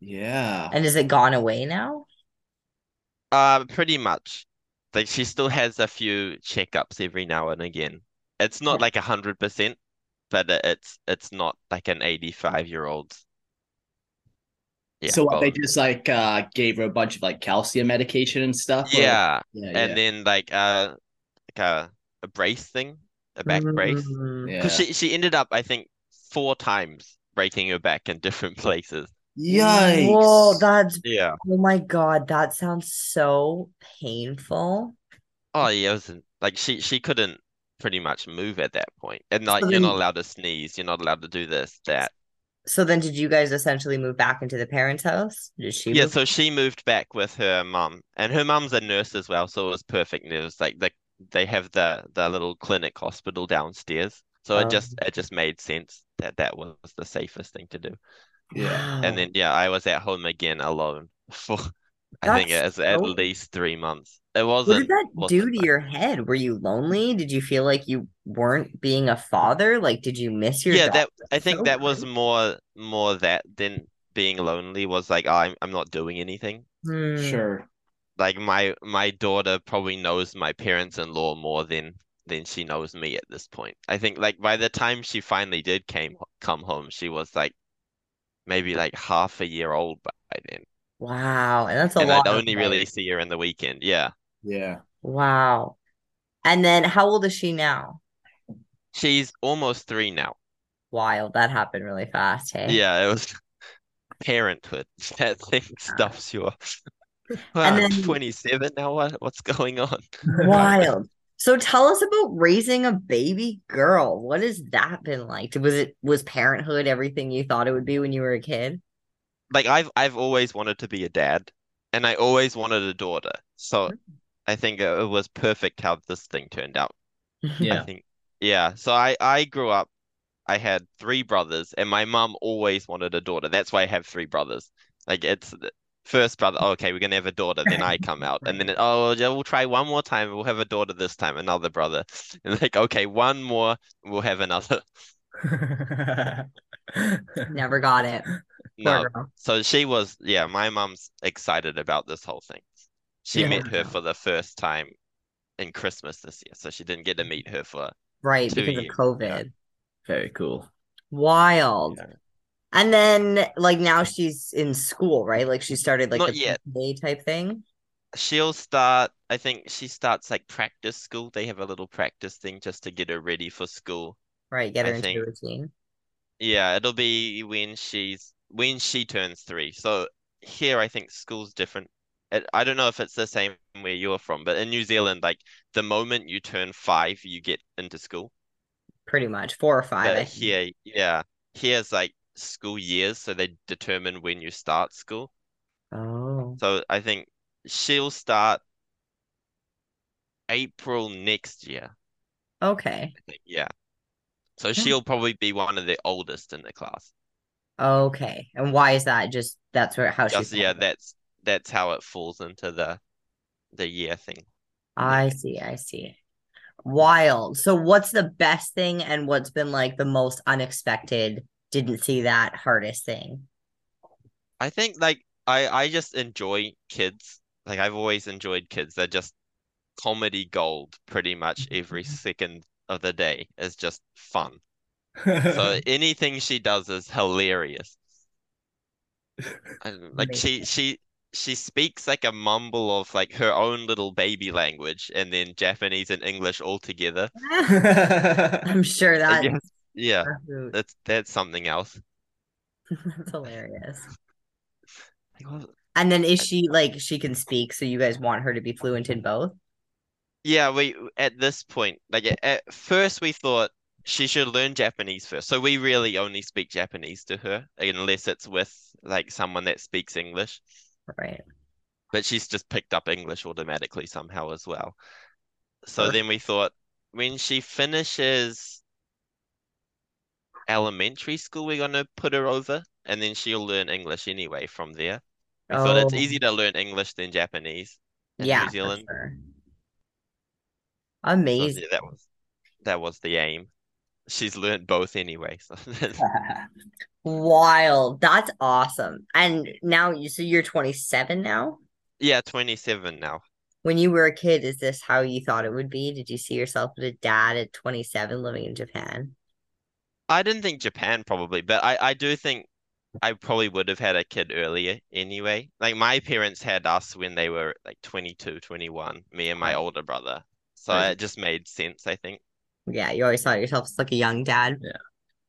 Yeah. And is it gone away now? Uh, pretty much. Like she still has a few checkups every now and again. It's not Yeah. like a hundred percent, but it's it's not like an 85 year old's. Yeah, so what they just like uh gave her a bunch of like calcium medication and stuff? or- Yeah, Yeah, and yeah. then like uh like a a brace thing a back brace. Mm. Yeah. Because she she ended up, I think, four times breaking her back in different places. Yikes. Whoa, that's Yeah. oh my God, that sounds so painful. Oh yeah, it was like she she couldn't pretty much move at that point. And like So you're not allowed to sneeze, you're not allowed to do this, that. So then did you guys essentially move back into the parents' house? Did she Yeah, move? so she moved back with her mum, and her mum's a nurse as well, so it was perfect. And It was like the they have the the little clinic hospital downstairs, so it just oh. it just made sense that that was the safest thing to do. Yeah. And then yeah, I was at home again alone for I think it That's was at so- least three months. It wasn't What did that wasn't do to fun. your head? Were you lonely? Did you feel like you weren't being a father? Like, did you miss your Yeah, dog? that I think so that was more more that than being lonely was like I'm I'm not doing anything. Hmm. Sure. Like my my daughter probably knows my parents-in-law more than than she knows me at this point. I think like by the time she finally did came come home, she was like maybe like half a year old by then. Wow, and that's a And lot I'd only really see her in the weekend. Yeah. Yeah. Wow. And then how old is she now? She's almost three now. Wild. That happened really fast, hey? Yeah, it was parenthood. That thing stuffs you. And Wow, then- 27 now. What what's going on? Wild. So tell us about raising a baby girl. What has that been like? Was it was parenthood everything you thought it would be when you were a kid? Like I've I've always wanted to be a dad, and I always wanted a daughter. So I think it, it was perfect how this thing turned out. Yeah. I Yeah. think yeah. So I I grew up. I had three brothers, and my mum always wanted a daughter. That's why I have three brothers. Like it's first brother. oh, okay, we're gonna have a daughter. Then I come out, and then oh, yeah, we'll try one more time. We'll have a daughter this time. Another brother, and like okay, one more, we'll have another. Never got it. No, so she was. Yeah, my mom's excited about this whole thing. She Yeah. met her for the first time in Christmas this year, so she didn't get to meet her for. Right, Two because of years, COVID. Very cool. Wild. Yeah. And then like now she's in school, right? Like she started like Not the yet. PTA type thing. She'll start, I think she starts like practice school. They have a little practice thing just to get her ready for school. Right, get I her into think- routine. Yeah, it'll be when she's when she turns three. So here I think school's different. It, I don't know if it's the same where you're from, but in New Zealand, like the moment you turn five, you get into school. Pretty much. Four or five. I But here, yeah, here's like school years, so they determine when you start school. Oh. So I think she'll start April next year. Okay. Yeah. So she'll probably be one of the oldest in the class. Okay. And why is that? Just that's where how Just she's yeah, that's that's how it falls into the the year thing. I see, I see. Wild. So what's the best thing and what's been like the most unexpected, didn't see that hardest thing? I think like I I just enjoy kids. Like I've always enjoyed kids. They're just comedy gold pretty much every second of the day is just fun. So anything she does is hilarious. Like she she she speaks like a mumble of like her own little baby language and then Japanese and English all together. I'm sure that Yes. Yeah, that's that's that's something else. That's hilarious. And then is she like she can speak, so you guys want her to be fluent in both? Yeah, we at this point, like at, at first we thought she should learn Japanese first. So we really only speak Japanese to her unless it's with like someone that speaks English. Right. But she's just picked up English automatically somehow as well. So Perfect. then we thought when she finishes elementary school, we're gonna put her over and then she'll learn English anyway from there. We thought it's Oh. easier to learn English than Japanese in Yeah, New Zealand. sure. So Amazing. yeah, that was that was the aim. She's learned both anyway. So Wild. That's awesome. And now you so you're 27 now? yeah, 27 now. When you were a kid, is this how you thought it would be? Did you see yourself as a dad at 27 living in Japan? I didn't think Japan probably, but I I do think I probably would have had a kid earlier anyway. Like my parents had us when they were like 22, 21, me and my older brother. So Right. it just made sense, I think. Yeah, you always saw yourself as like a young dad.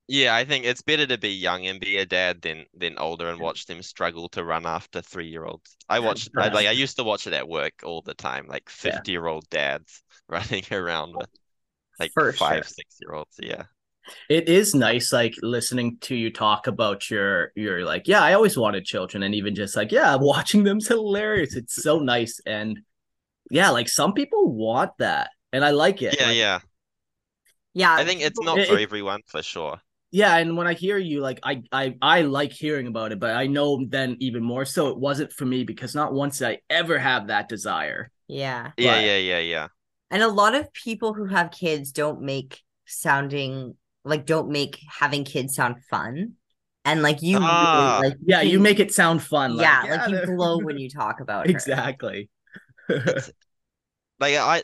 Yeah, I think it's better to be young and be a dad than than older and watch them struggle to run after three year olds. I watched I, like I used to watch it at work all the time, like Yeah. fifty year old dads running around with like For five, sure. six year olds. Yeah. It is nice, like listening to you talk about your your like, yeah, I always wanted children, and even just like, yeah, watching them's hilarious. It's so nice, and yeah, like some people want that, and I like it. Yeah, Like, yeah. Yeah, I think it's not It- for it- everyone for sure. yeah, and when I hear you, like, I I I like hearing about it, but I know then even more so it wasn't for me because not once did I ever have that desire. yeah. Yeah, But- yeah, yeah, yeah. And a lot of people who have kids don't make sounding like don't make having kids sound fun. And like you really, Ah. like Yeah, you can- make it sound fun. like, yeah, like you they're- glow when you talk about her. exactly. It's like I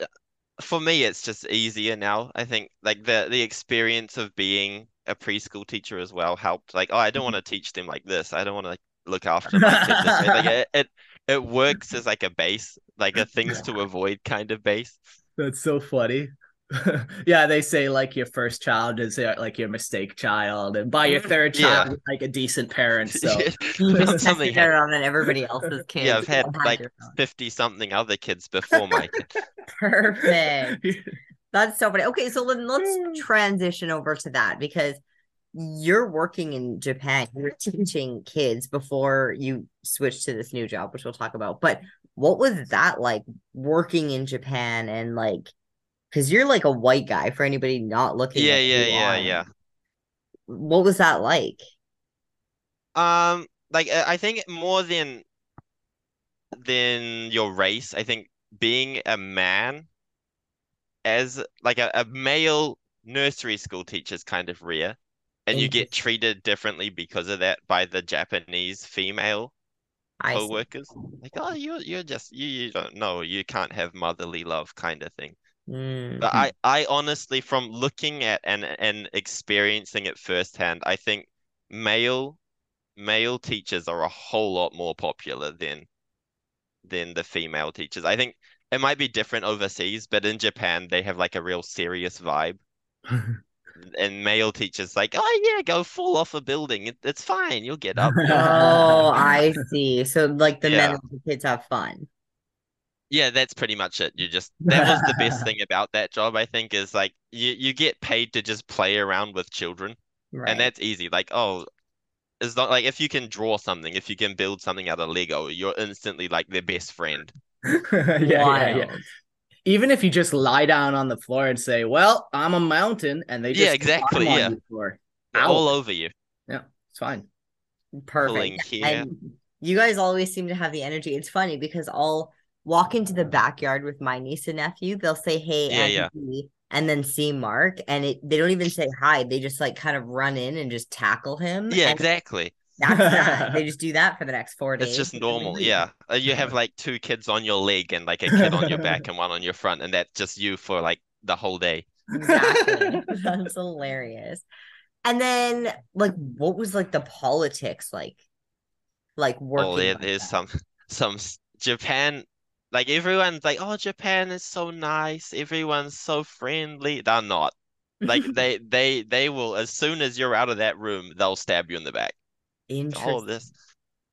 for me it's just easier now. I think like the the experience of being a preschool teacher as well helped. Like, oh, I don't mm-hmm. want to teach them like this. I don't want to like look after my this way. Like it, it it works as like a base, like a things to avoid kind of base. That's so funny. yeah, they say like your first child is uh, like your mistake child, and by your third child, you're like a decent parent. So You just Something on everybody else's kids. Yeah, I've had You don't have like 50 something other kids before my perfect. That's so funny. Okay, so then Mm. let's transition over to that because you're working in Japan. You're teaching kids before you switch to this new job, which we'll talk about. But what was that like working in Japan and like because you're like a white guy for anybody not looking Yeah, at yeah, you yeah, on- yeah. What was that like? Um, like I think more than than your race, I think being a man as like a, a male nursery school teacher is kind of rare, and you get treated differently because of that by the Japanese female I co-workers. Like, oh, you're you're just you you don't know, you can't have motherly love kind of thing. Mm, But I, I honestly, from looking at and and experiencing it firsthand, I think male male teachers are a whole lot more popular than than the female teachers. I think it might be different overseas, but in Japan they have like a real serious vibe. And male teachers like, oh yeah, go fall off a building. It, it's fine, you'll get up. oh, I see. So like the men Yeah. and the kids have fun. Yeah, that's pretty much it. You just that was the best thing about that job, I think, is like you you get paid to just play around with children. Right. And that's easy. Like, oh, it's not like if you can draw something, if you can build something out of Lego, you're instantly like their best friend. yeah, yeah, yeah. Even if you just lie down on the floor and say, "Well, I'm a mountain," and they just Yeah, exactly, yeah. you for all over you. Yeah, it's fine. Pulling Perfect. here. And you guys always seem to have the energy. It's funny because I'll walk into the backyard with my niece and nephew. They'll say, Hey, Yeah, yeah. And then see Mark, and it they don't even say hi. They just like kind of run in and just tackle him. Yeah, exactly. That's that. They just do that for the next four days. It's just and then they normal. Yeah. Uh, You have like two kids on your leg and like a kid on your back and one on your front, and that's just you for like the whole day. Exactly. That's hilarious. And then like what was like the politics like? Like working. Oh, there, like there's that? some some Japan. Like everyone's like, oh, Japan is so nice. Everyone's so friendly. They're not. Like they they they will as soon as you're out of that room, they'll stab you in the back. all Interesting. this,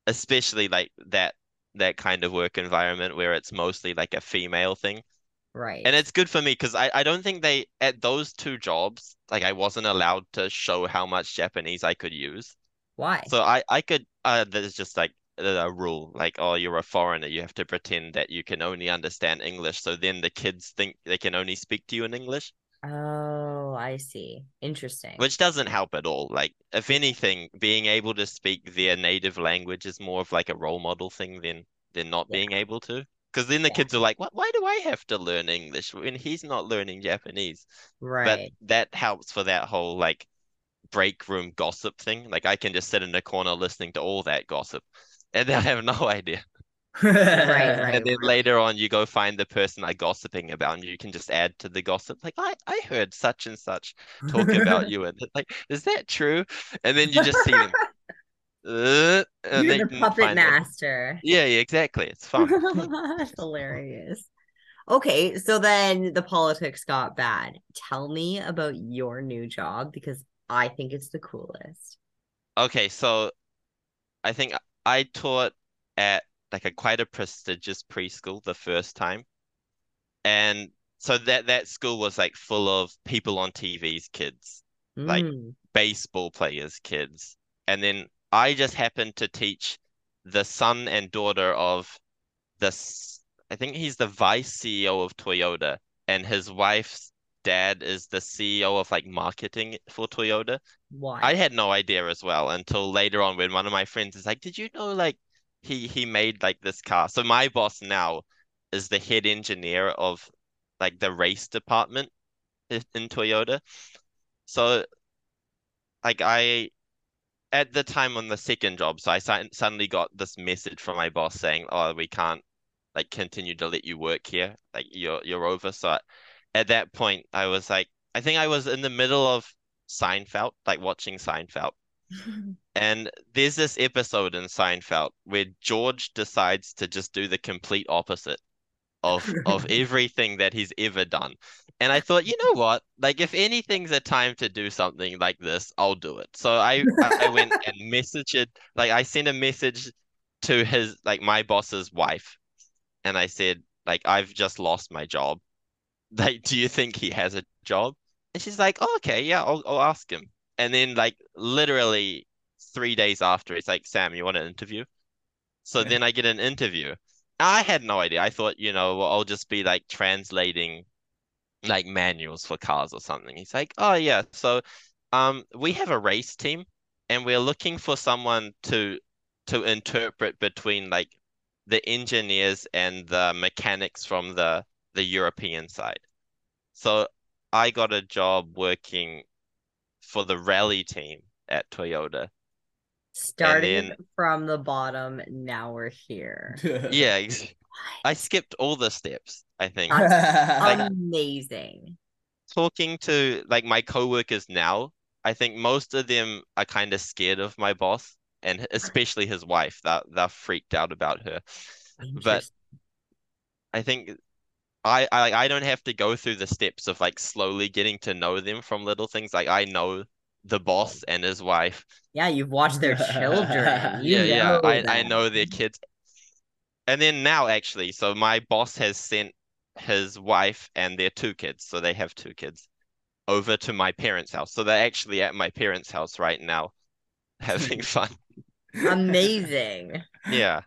especially like that that kind of work environment where it's mostly like a female thing. Right. And it's good for me because I, I don't think they at those two jobs, like I wasn't allowed to show how much Japanese I could use. Why? So I, I could uh there's just like a, rule like oh you're a foreigner you have to pretend that you can only understand English so then the kids think they can only speak to you in English Oh, I see. Interesting. which doesn't help at all like if anything being able to speak their native language is more of like a role model thing than than not Yeah. being able to because then the Yeah. kids are like what why do I have to learn English when he's not learning Japanese Right. but that helps for that whole like break room gossip thing like I can just sit in a corner listening to all that gossip and they'll have no idea right. and then later on you go find the person they're gossiping about and you can just add to the gossip like I, I heard such and such talk about you and like is that true and then you just see them uh, and You're they the puppet find out. master. yeah yeah exactly it's fun That's hilarious. Okay, so then the politics got bad. Tell me about your new job because I think it's the coolest. Okay, so I think I taught at like a quite a prestigious preschool the first time. And so that that school was like full of people on TV's kids, like Mm. baseball players' kids. And then I just happened to teach the son and daughter of this, I think he's the vice CEO of Toyota, and his wife's dad is the CEO of like marketing for Toyota. Why? I had no idea as well until later on when one of my friends is like, "Did you know like he he made like this car?" So my boss now is the head engineer of like the race department in, Toyota. So like I at the time on the second job, so I suddenly got this message from my boss saying, "Oh, we can't like continue to let you work here. Like you're you're over." So at that point, I was like, I think I was in the middle of Seinfeld, like watching Seinfeld. And there's this episode in Seinfeld where George decides to just do the complete opposite of of everything that he's ever done. And I thought, you know what? Like if anything's a time to do something like this, I'll do it. So I I went and messaged it, like I sent a message to his like my boss's wife, and I said, like, I've just lost my job. Like, do you think he has a job? And she's like, oh, okay, yeah, I'll I'll ask him. And then like literally three days after, it's like, Sam, you want an interview? So Yeah. then I get an interview. I had no idea. I thought, you know, well, I'll just be like translating like manuals for cars or something. He's like, oh yeah, so um we have a race team and we're looking for someone to to interpret between like the engineers and the mechanics from the the European side. So I got a job working for the rally team at Toyota. Starting then- from the bottom, now we're here. Yeah, I skipped all the steps, I think. Amazing. talking to like my coworkers now, I think most of them are kind of scared of my boss and especially his wife. That they're freaked out about her. But I think I I like I don't have to go through the steps of like slowly getting to know them from little things. Like I know the boss and his wife. yeah, you've watched their children. Yeah, yeah. I I know their kids. And then now actually, so my boss has sent his wife and their two kids, so they have two kids, over to my parents' house. So they're actually at my parents' house right now, having fun. Amazing. Yeah.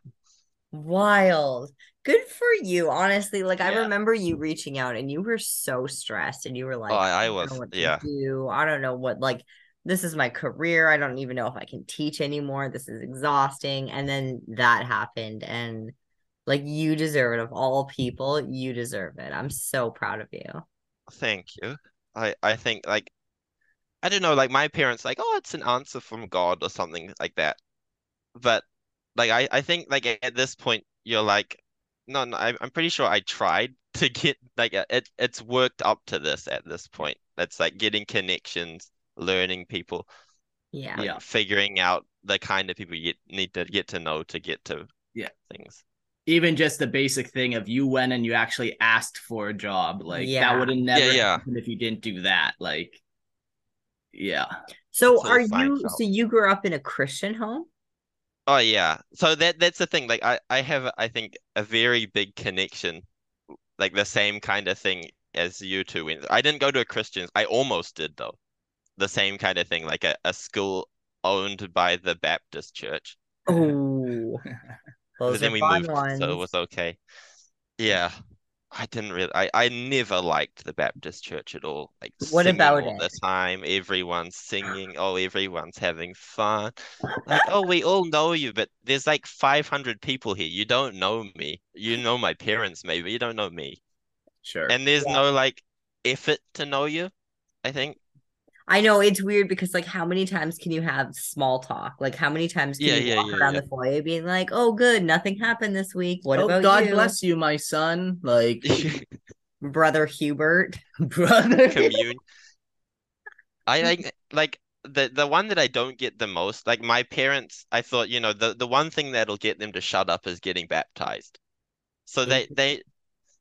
Wild. Good for you, honestly. Like I remember you reaching out and you were so stressed and you were oh, like, Oh, I- I was- to yeah. do. I don't know what like this is my career. I don't even know if I can teach anymore. This is exhausting. And then that happened and like you deserve it of all people, you deserve it. I'm so proud of you. Thank you. I I think like I don't know, like my parents like, oh, it's an answer from God or something like that. But like I I think like at this point you're like, no, no, I, I'm pretty sure I tried to get like uh, it it's worked up to this at this point. It's like getting connections, learning people, Yeah. like Yeah. figuring out the kind of people you need to get to know to get to Yeah. things. Even just the basic thing of you went and you actually asked for a job, like Yeah. that would have never yeah. happened if you didn't do that. Like, yeah. So So are you Seinfeld. so you grew up in a Christian home? Oh yeah. So that that's the thing. Like I I have I think a very big connection, like the same kind of thing as you two went. I didn't go to a Christian. I almost did though. The same kind of thing, like a, a school owned by the Baptist church. Oh, But then we moved, ones. so it was okay. Yeah. I didn't really I, I never liked the Baptist church at all. Like What singing about all the time, everyone's singing, oh everyone's having fun. Like, oh, we all know you, but there's like 500 people here. You don't know me. You know my parents maybe, you don't know me. Sure. And there's Yeah. no like effort to know you, I think. I know it's weird because like how many times can you have small talk? Like how many times can Yeah, you yeah, walk yeah, around yeah. the foyer being like, "Oh, good, nothing happened this week. What oh, about oh, God you, bless you, my son. Like, brother Hubert?" brother. Commune. I like like the the one that I don't get the most, like my parents, I thought, you know, the the one thing that'll get them to shut up is getting baptized. So they they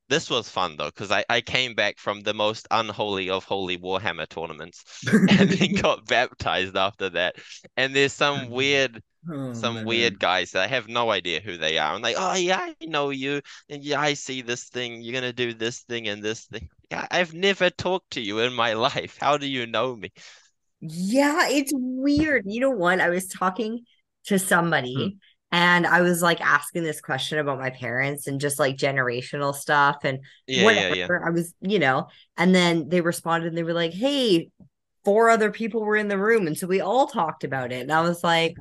this was fun though, because I, I came back from the most unholy of holy Warhammer tournaments and then got baptized after that. And there's some oh, weird Oh, some man. weird guys that I have no idea who they are. I'm like, oh yeah, I know you, and yeah, I see this thing. You're gonna do this thing and this thing. Yeah, I've never talked to you in my life. How do you know me? Yeah, it's weird. You know what? I was talking to somebody hmm. And I was like asking this question about my parents and just like generational stuff and Yeah, yeah, whatever. yeah. I was, you know, and then they responded and they were like, hey, four other people were in the room. And so we all talked about it. And I was like,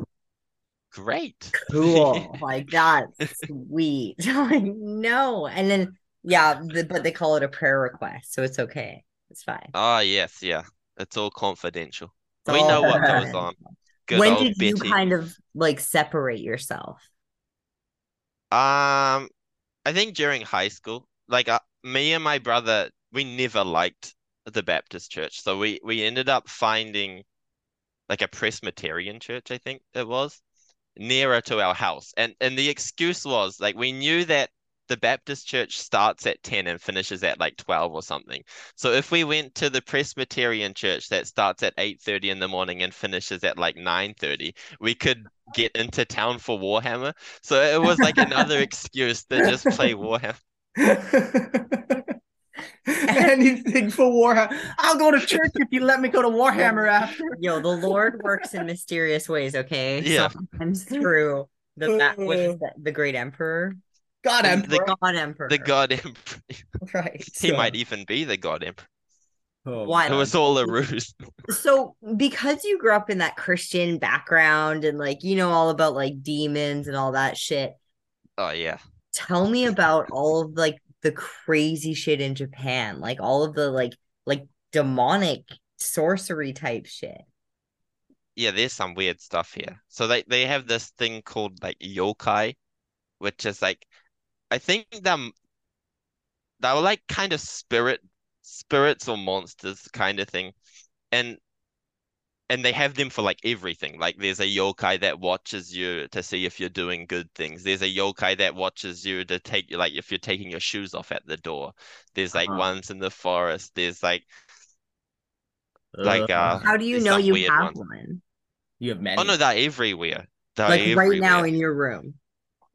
Great. cool. like, that's sweet. I'm like, no. And then, yeah, the, but they call it a prayer request. So it's okay. It's fine. Oh yes, yeah. It's all confidential. It's We all know what goes on. Good when did you kind of like separate yourself? Um, I think during high school, like uh, me and my brother, we never liked the Baptist church, so we we ended up finding like a Presbyterian church, I think it was, nearer to our house. And and the excuse was like we knew that the Baptist church starts at 10 and finishes at like 12 or something. So if we went to the Presbyterian church that starts at 8:30 in the morning and finishes at like 9:30, we could get into town for Warhammer. So it was like another excuse to just play Warhammer. Anything for Warhammer. I'll go to church if you let me go to Warhammer after. Yo, the Lord works in mysterious ways, okay? Yeah. Sometimes through the that what is uh. that, the great emperor. God, The- I'm the- God emperor. The God Emperor. right. He So- might even be the God Emperor. Oh, Why It was all a ruse. So because you grew up in that Christian background and like you know all about like demons and all that shit, Oh yeah. tell me about all of like the crazy shit in Japan, like all of the like like demonic sorcery type shit. Yeah, there's some weird stuff here. So they they have this thing called like yokai, which is like I think them they were like kind of spirit spirits or monsters kind of thing. And and they have them for like everything. Like there's a yokai that watches you to see if you're doing good things. There's a yokai that watches you to take like if you're taking your shoes off at the door. There's like Uh-huh. ones in the forest. There's like like uh How do you know you have ones. one? you have many. Oh no, they're everywhere. They're Like right now in your room.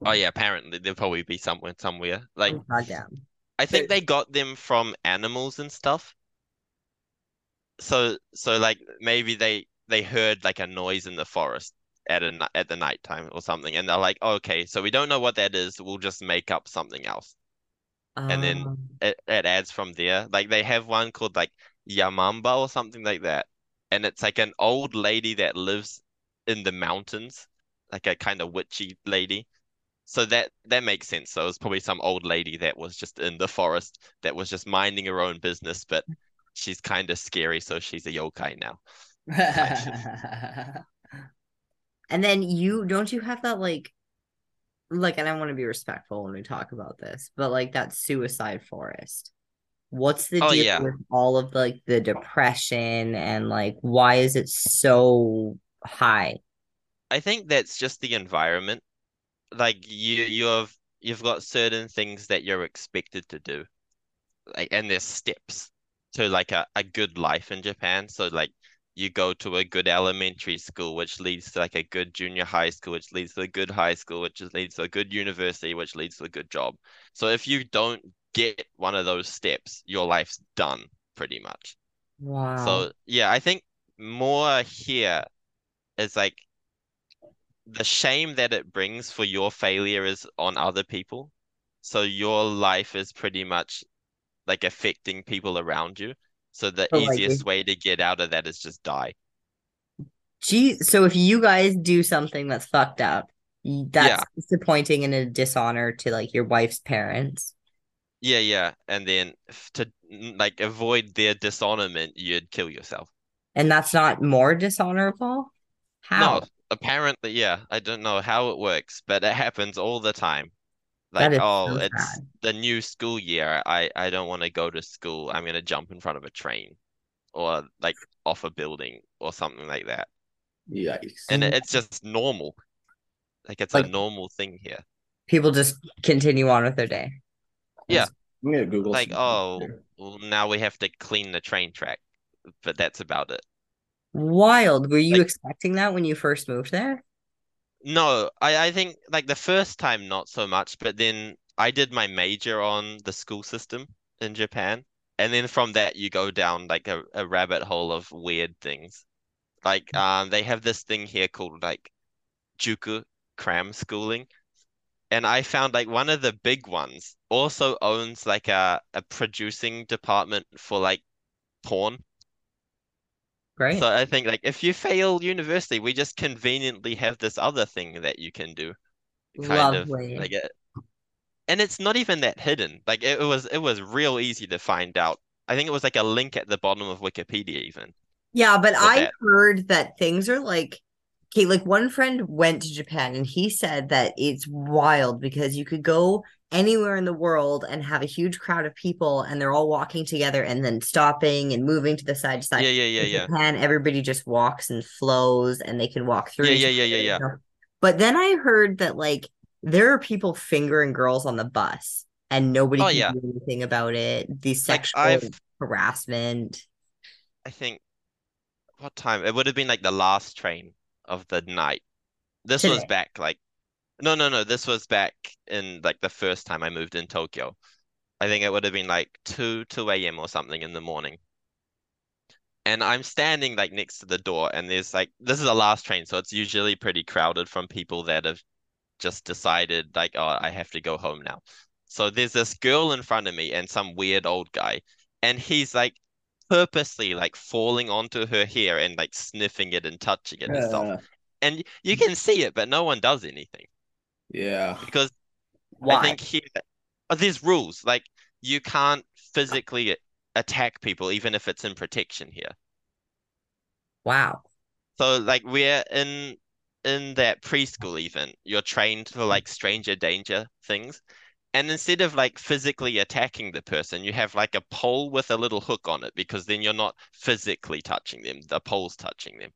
Oh yeah, apparently there'll probably be somewhere somewhere. Like Oh. I think they got them from animals and stuff. So so like maybe they they heard like a noise in the forest at a at the nighttime or something, and they're like, okay, so we don't know what that is. We'll just make up something else. And then- Um, It it adds from there. Like they have one called like Yamamba or something like that, and it's like an old lady that lives in the mountains, like a kind of witchy lady. So that that makes sense. So it was probably some old lady that was just in the forest that was just minding her own business, but she's kind of scary, so she's a yokai now. and then you don't you have that like like and I want to be respectful when we talk about this, but like that suicide forest. What's the Oh, deal yeah. with all of like the depression and like why is it so high? I think that's just the environment. Like you you have you've got certain things that you're expected to do. Like and there's steps to like a, a good life in Japan. So like you go to a good elementary school, which leads to like a good junior high school, which leads to a good high school, which leads to a good university, which leads to a good job. So if you don't get one of those steps, your life's done pretty much. Wow. So yeah, I think more here is like the shame that it brings for your failure is on other people. So your life is pretty much like affecting people around you. So the oh, like, easiest way to get out of that is just die. Gee, so if you guys do something that's fucked up, that's Yeah. disappointing and a dishonor to like your wife's parents. Yeah, yeah. And then to like avoid their dishonorment, you'd kill yourself. And that's not more dishonorable? How? No, apparently, yeah. I don't know how it works, but it happens all the time. Like, oh, so it's sad. the new school year. I I don't want to go to school. I'm gonna jump in front of a train, or like off a building, or something like that. Yikes. And it's just normal. Like it's Like- a normal thing here. People just continue on with their day. Yeah. I'm gonna Google like, oh, well, now we have to clean the train track, but that's about it. Wild. Were you Like- expecting that when you first moved there? No, I, I think like the first time not so much, but then I did my major on the school system in Japan. And then from that you go down like a, a rabbit hole of weird things. Like um they have this thing here called like Juku cram schooling. And I found like one of the big ones also owns like a, a producing department for like porn. Great. So I think like if you fail university, we just conveniently have this other thing that you can do. Kind Lovely. of like it. And it's not even that hidden. Like it, it was it was real easy to find out. I think it was like a link at the bottom of Wikipedia even. Yeah, but I that. heard that things are like okay, like one friend went to Japan and he said that it's wild because you could go anywhere in the world and have a huge crowd of people and they're all walking together and then stopping and moving to the side to side. Yeah, yeah, yeah, In yeah. Japan, everybody just walks and flows and they can walk through. Yeah, yeah, yeah, yeah, yeah. But then I heard that like there are people fingering girls on the bus and nobody Oh, can yeah. do anything about it. Like sexual I've harassment. I think what time? It would have been like the last train of the night. This was back like no, no, no. This was back in like the first time I moved in Tokyo. I think it would have been like 2 2 a.m. or something in the morning. And I'm standing like next to the door, and there's like this is the last train, so it's usually pretty crowded from people that have just decided like, oh, I have to go home now. So there's this girl in front of me and some weird old guy, and he's like purposely like falling onto her hair and like sniffing it and touching it and stuff. And you can see it, but no one does anything yeah. because Why? I think here uh, there's rules. Like you can't physically attack people even if it's in protection here. wow. So like we're in in that preschool even, you're trained for like stranger danger things. And instead of like physically attacking the person, you have like a pole with a little hook on it because then you're not physically touching them. The pole's touching them.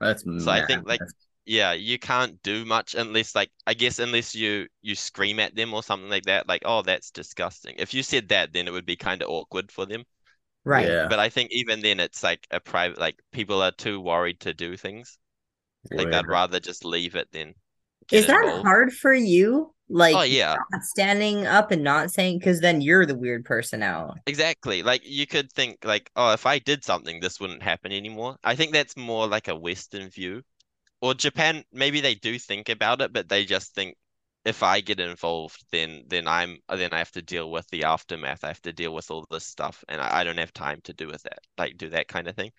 That's So I think, like, madness. Yeah, you can't do much unless like I guess unless you you scream at them or something like that, like, oh, that's disgusting. If you said that, then it would be kind of awkward for them. Right. Yeah. But I think even then it's like a private like people are too worried to do things. Like they'd rather just leave it then. Is that involved. hard for you? Like Oh yeah, not standing up and not saying because then you're the weird person out. exactly. Like you could think like, oh, if I did something, this wouldn't happen anymore. I think that's more like a Western view. Or Japan, maybe they do think about it, but they just think if I get involved, then then I'm then I have to deal with the aftermath. I have to deal with all this stuff, and I, I don't have time to do with that, like do that kind of thing.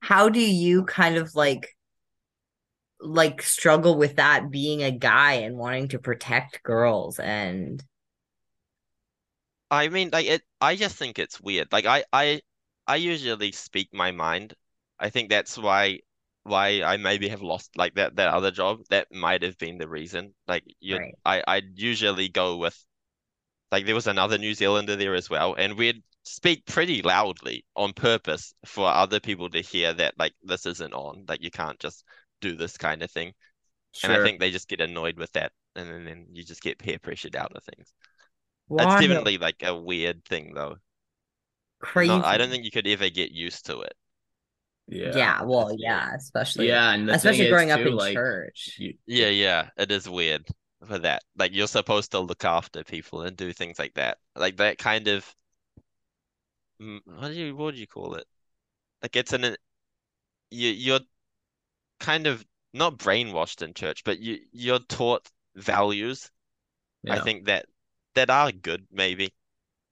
How do you kind of like like struggle with that being a guy and wanting to protect girls and I mean, like it, I just think it's weird. Like I, I, I usually speak my mind. I think that's why, why I maybe have lost like that that other job. That might have been the reason. Like you, Right. I, I usually go with, like there was another New Zealander there as well, and we'd speak pretty loudly on purpose for other people to hear that like this isn't on. Like you can't just do this kind of thing. And I think they just get annoyed with that, and then, then you just get peer pressured out of things. It's definitely like a weird thing though. crazy. No, I don't think you could ever get used to it. Yeah. Yeah, well, yeah, especially Yeah, and especially thing is, growing up too, in like, church. you- Yeah, yeah, it is weird for that. Like you're supposed to look after people and do things like that. Like that kind of mm, what do you what do you call it? Like it's an you you're kind of not brainwashed in church, but you you're taught values. I think that that are good maybe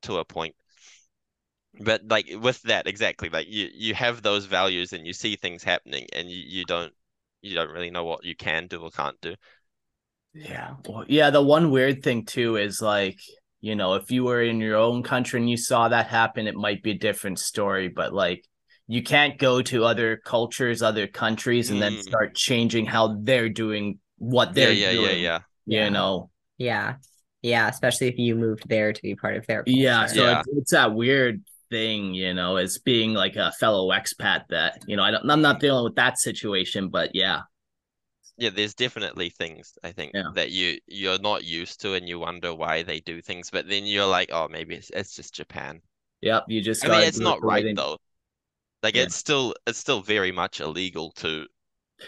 to a point. But like with that, exactly, like you you have those values and you see things happening and you, you don't you don't really know what you can do or can't do. Yeah. Well, yeah, the one weird thing too is like, you know, if you were in your own country and you saw that happen, it might be a different story, but like you can't go to other cultures, other countries and then Mm. start changing how they're doing what they're yeah, yeah, doing. yeah. Yeah. You know. Yeah. Yeah, especially if you moved there to be part of their Yeah, so Yeah. It's, it's that weird thing, you know, as being like a fellow expat that, you know, I don't I'm not dealing with that situation, but yeah. yeah, there's definitely things I think Yeah. that you you're not used to and you wonder why they do things, but then you're like, oh, maybe it's it's just Japan. Yep, you just I mean, it's not right they- though. Like Yeah. it's still it's still very much illegal to,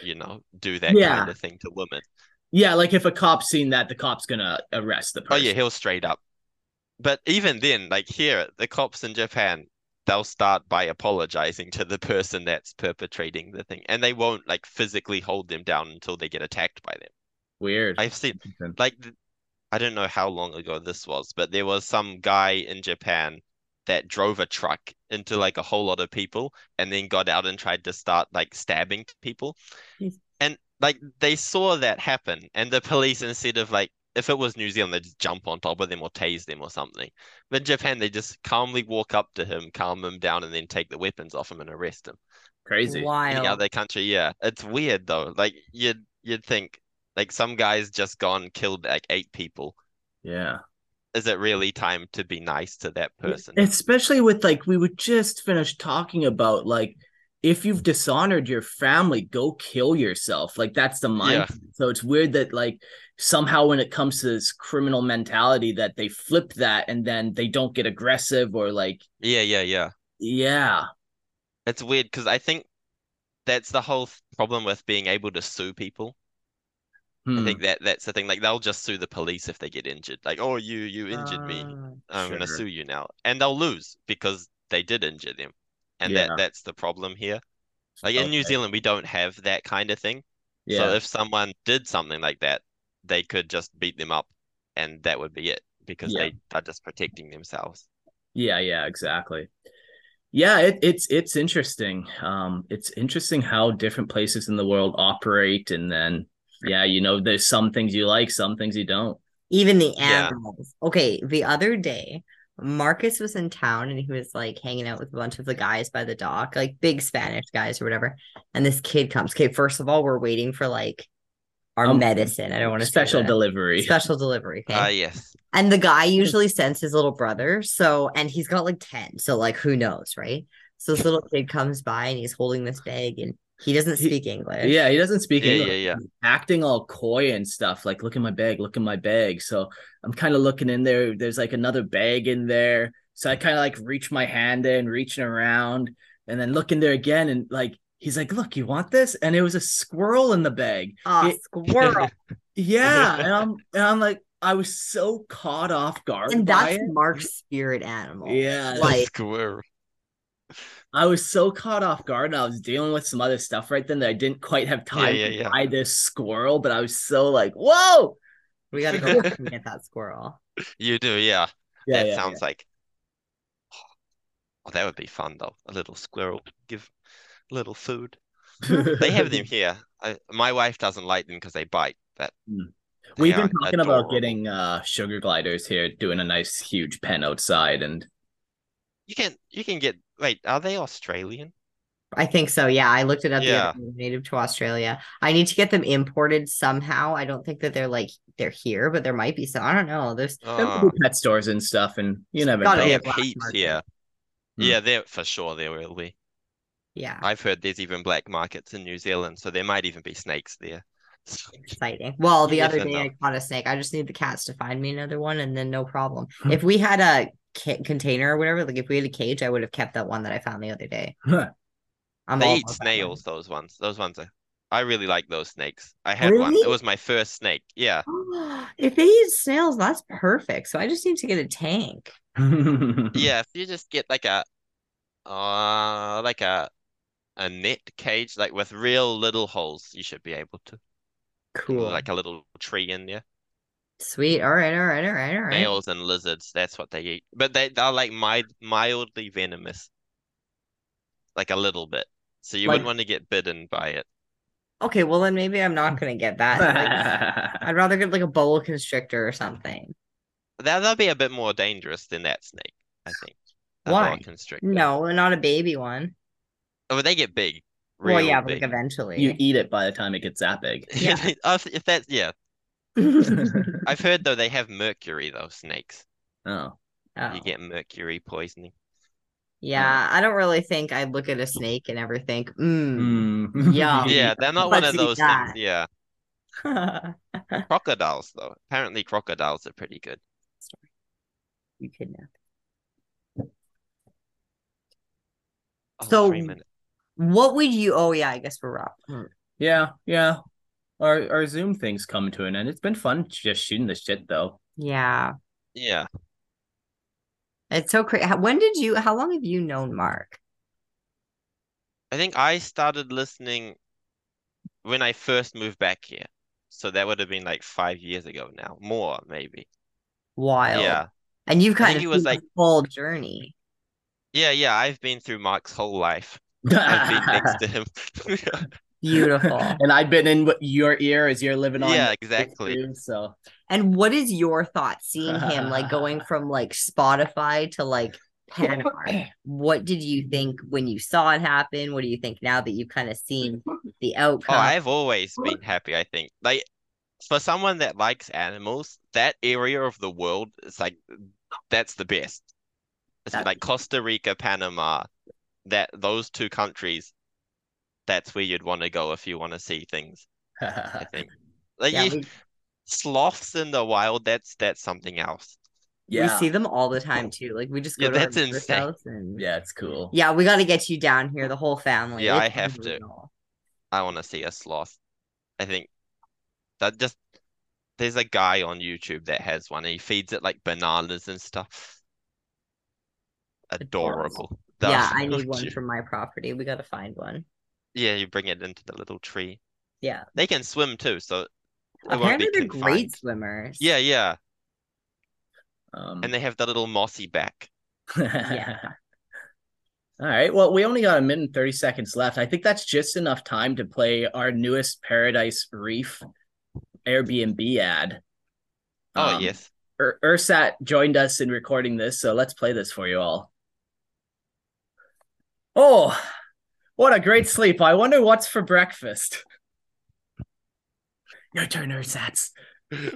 you know, do that Yeah. kind of thing to women. Yeah, like if a cop's seen that, the cop's gonna arrest the person. Oh yeah, he'll straight up. But even then, like here, the cops in Japan, they'll start by apologizing to the person that's perpetrating the thing, and they won't like physically hold them down until they get attacked by them. Weird. I've seen like I don't know how long ago this was, but there was some guy in Japan that drove a truck into like a whole lot of people and then got out and tried to start like stabbing people. And like they saw that happen and the police instead of like if it was New Zealand they'd just jump on top of them or tase them or something. But in Japan they just calmly walk up to him, calm him down and then take the weapons off him and arrest him. Crazy. Any Wild. other country, yeah. It's weird though. Like you'd you'd think like some guy's just gone killed like eight people Yeah. is it really time to be nice to that person? Especially with like we would just finish talking about like if you've dishonored your family, go kill yourself. Like that's the Yeah. mindset. So it's weird that like somehow when it comes to this criminal mentality that they flip that and then they don't get aggressive or like Yeah, yeah, yeah. yeah. It's weird because I think that's the whole problem with being able to sue people. I Hmm. think that that's the thing. Like they'll just sue the police if they get injured. Like, oh, you you injured me. Ah. I'm gonna sue you now, and they'll lose because they did injure them, and Yeah. that that's the problem here. Like in New Zealand, we don't have that kind of thing. Yeah. So if someone did something like that, they could just beat them up, and that would be it because Yeah. they are just protecting themselves. Yeah, yeah, exactly. Yeah, it, it's it's interesting. Um, it's interesting how different places in the world operate, and then yeah, you know, there's some things you like, some things you don't. Even the Yeah. animals. Okay, the other day, Marcus was in town and he was like hanging out with a bunch of the guys by the dock, like big Spanish guys or whatever. And this kid comes. Okay, first of all, we're waiting for like our Um, medicine. I don't want to Special delivery. special delivery. Okay. Ah, yes. And the guy usually sends his little brother. So, and he's got like 10. So, like, who knows, right? So, this little kid comes by and he's holding this bag and he doesn't He- speak English. Yeah, he doesn't speak Yeah, English. yeah, yeah. He's acting all coy and stuff. Like, look at my bag, look at my bag. So I'm kind of looking in there. There's like another bag in there. So I kind of like reach my hand in, reaching around, and then look in there again. And like, he's like, look, you want this? And it was a squirrel in the bag. Ah, It- squirrel. Yeah, and I'm and I'm like, I was so caught off guard. and by that's it. Mark's spirit animal. Yeah, Like, Squirrel. I was so caught off guard, and I was dealing with some other stuff right then that I didn't quite have time yeah, to yeah. buy this squirrel. But I was so like, whoa! we got to go back and get that squirrel. You do, yeah. Yeah, That yeah, sounds like. Oh, that would be fun though. A little squirrel, give a little food. They have them here. I, my wife doesn't like them because they bite, but they We've been are talking about getting uh sugar gliders here, doing a nice huge pen outside, and You can you can get. Wait, are they Australian? I think so. Yeah, I looked it up. Yeah. The native to Australia. I need to get them imported somehow. I don't think that they're like they're here, but there might be some. I don't know. There's be pet stores and stuff, and you never know. they be a have heaps market. here. Hmm. Yeah, there for sure there will be. yeah, I've heard there's even black markets in New Zealand, so there might even be snakes there. exciting. Well, the You other day I caught a snake. I just need the cats to find me another one, and then no problem. Hmm. if we had a ca- container or whatever, like if we had a cage, I would have kept that one that I found the other day. I'm They eat about that snails, those ones. Those ones are. I really like those snakes. I had one. It was my first snake. Yeah. if they eat snails, that's perfect. So I just need to get a tank. Yeah, if you just get like a uh like a a net cage like with real little holes, you should be able to. Cool. Like a little tree in there. Sweet. All right. All right. All right. All right. Snails and lizards, that's what they eat. But they they're like mild, mildly venomous. Like a little bit. So you Like- wouldn't want to get bitten by it. Okay. Well, then maybe I'm not gonna get that. Like, I'd rather get like a boa constrictor or something. That that'll be a bit more dangerous than that snake, I think. A Why? boa constrictor. No, not a baby one. Oh, but they get big. well, Real yeah, but big. like eventually. you eat it by the time it gets that big. Yeah. If if that's yeah. I've heard though they have mercury though, snakes. Oh, Oh. You get mercury poisoning. Yeah, I don't really think I'd look at a snake and ever think, mm, Mm. Yum. Yeah, they're not one Let's of those that. things. Yeah. Crocodiles, though. Apparently, crocodiles are pretty good. Sorry. you kidnapped. Oh, So- three. What would you? Oh yeah, I guess we're up. Yeah, yeah. Our our Zoom thing's coming to an end. It's been fun just shooting the shit though. Yeah, Yeah. it's so crazy. When did you? How long have you known Mark? I think I started listening when I first moved back here. So that would have been like five years ago now. More, maybe. Wild. Yeah. And you've I kind think of it was seen the like- full journey. Yeah, yeah. I've been through Mark's whole life. I've been next to him. Beautiful. and I've been in your ear as you're living on. Yeah, exactly. too, so And what is your thought seeing him like going from like Spotify to like Panama? what did you think when you saw it happen? What do you think now that you've kind of seen the Oh, outcome? I've always been happy, I think. Like for someone that likes animals, that area of the world is like that's the best. It's That- like Costa Rica, Panama, that those two countries, that's where you'd want to go if you want to see things, I think. Like yeah, you, we, sloths in the wild, that's that's something else. we see them all the time too. Like we just go Yeah, to our that's neighbor's insane. house and yeah, it's cool. yeah, we got to get you down here, the whole family. Yeah, I It's have to. I want to see a sloth. I think that just there's a guy on YouTube that has one. He feeds it like bananas and stuff. Adorable. Yeah, I need one for my property. We got to find one. Yeah, you bring it into the little tree. Yeah. They can swim too, so Apparently, they're great swimmers. Yeah, yeah, Um, and they have the little mossy back. Yeah. All right. Well, we only got a minute and 30 seconds left. I think that's just enough time to play our newest Paradise Reef Airbnb ad. Oh Um, yes. Ur- Ersatz joined us in recording this, so let's play this for you all. Oh, what a great sleep. I wonder what's for breakfast. Your turn, Ersatz.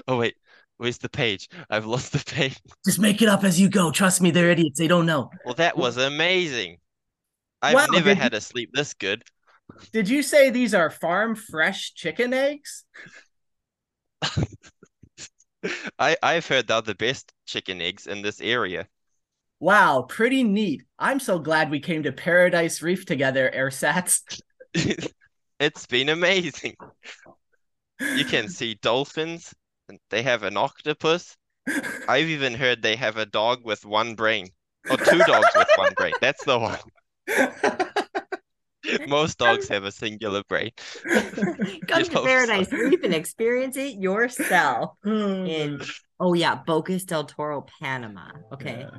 Oh wait, where's the page? I've lost the page. Just make it up as you go. Trust me, they're idiots. They don't know. Well, that was amazing. I've Wow, never had a sleep this good. Did you say these are farm fresh chicken eggs? I I've heard they're the best chicken eggs in this area. Wow, pretty neat. I'm so glad we came to Paradise Reef together, Ersatz. It's been amazing. You can see dolphins, and they have an octopus. I've even heard they have a dog with one brain, or two dogs with one brain. That's the one. Most dogs have a singular brain. Come to Paradise so. Reef and experience it yourself. In oh yeah, Bocas del Toro, Panama. Okay. Yeah.